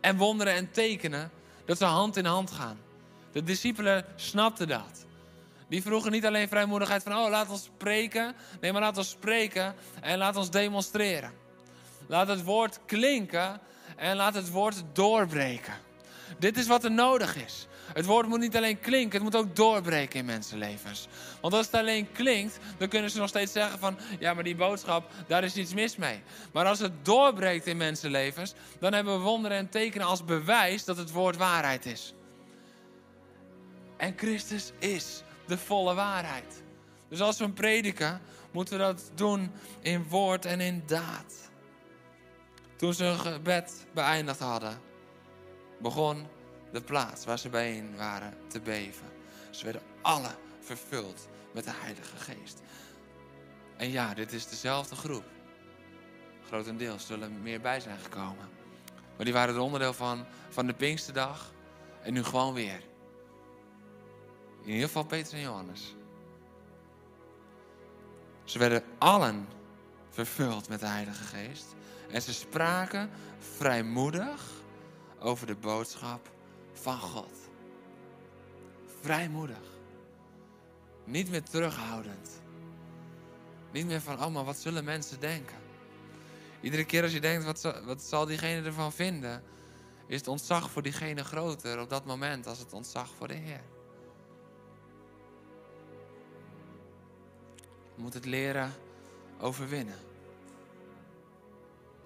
en wonderen en tekenen, dat ze hand in hand gaan. De discipelen snapten dat. Die vroegen niet alleen vrijmoedigheid van, oh laat ons spreken. Nee, maar laat ons spreken en laat ons demonstreren. Laat het woord klinken en laat het woord doorbreken. Dit is wat er nodig is. Het woord moet niet alleen klinken, het moet ook doorbreken in mensenlevens. Want als het alleen klinkt, dan kunnen ze nog steeds zeggen van... ja, maar die boodschap, daar is iets mis mee. Maar als het doorbreekt in mensenlevens... dan hebben we wonderen en tekenen als bewijs dat het woord waarheid is. En Christus is de volle waarheid. Dus als we hem prediken, moeten we dat doen in woord en in daad. Toen ze hun gebed beëindigd hadden, begon de plaats waar ze bijeen waren te beven. Ze werden alle vervuld met de Heilige Geest. En ja, dit is dezelfde groep. Grotendeels zullen er meer bij zijn gekomen. Maar die waren er onderdeel van, van de Pinksterdag. En nu gewoon weer. In ieder geval Peter en Johannes. Ze werden allen vervuld met de Heilige Geest. En ze spraken vrijmoedig over de boodschap van God. Vrijmoedig. Niet meer terughoudend. Niet meer van, oh maar wat zullen mensen denken? Iedere keer als je denkt, wat zal, wat zal diegene ervan vinden? Is het ontzag voor diegene groter op dat moment als het ontzag voor de Heer. Je moet het leren overwinnen.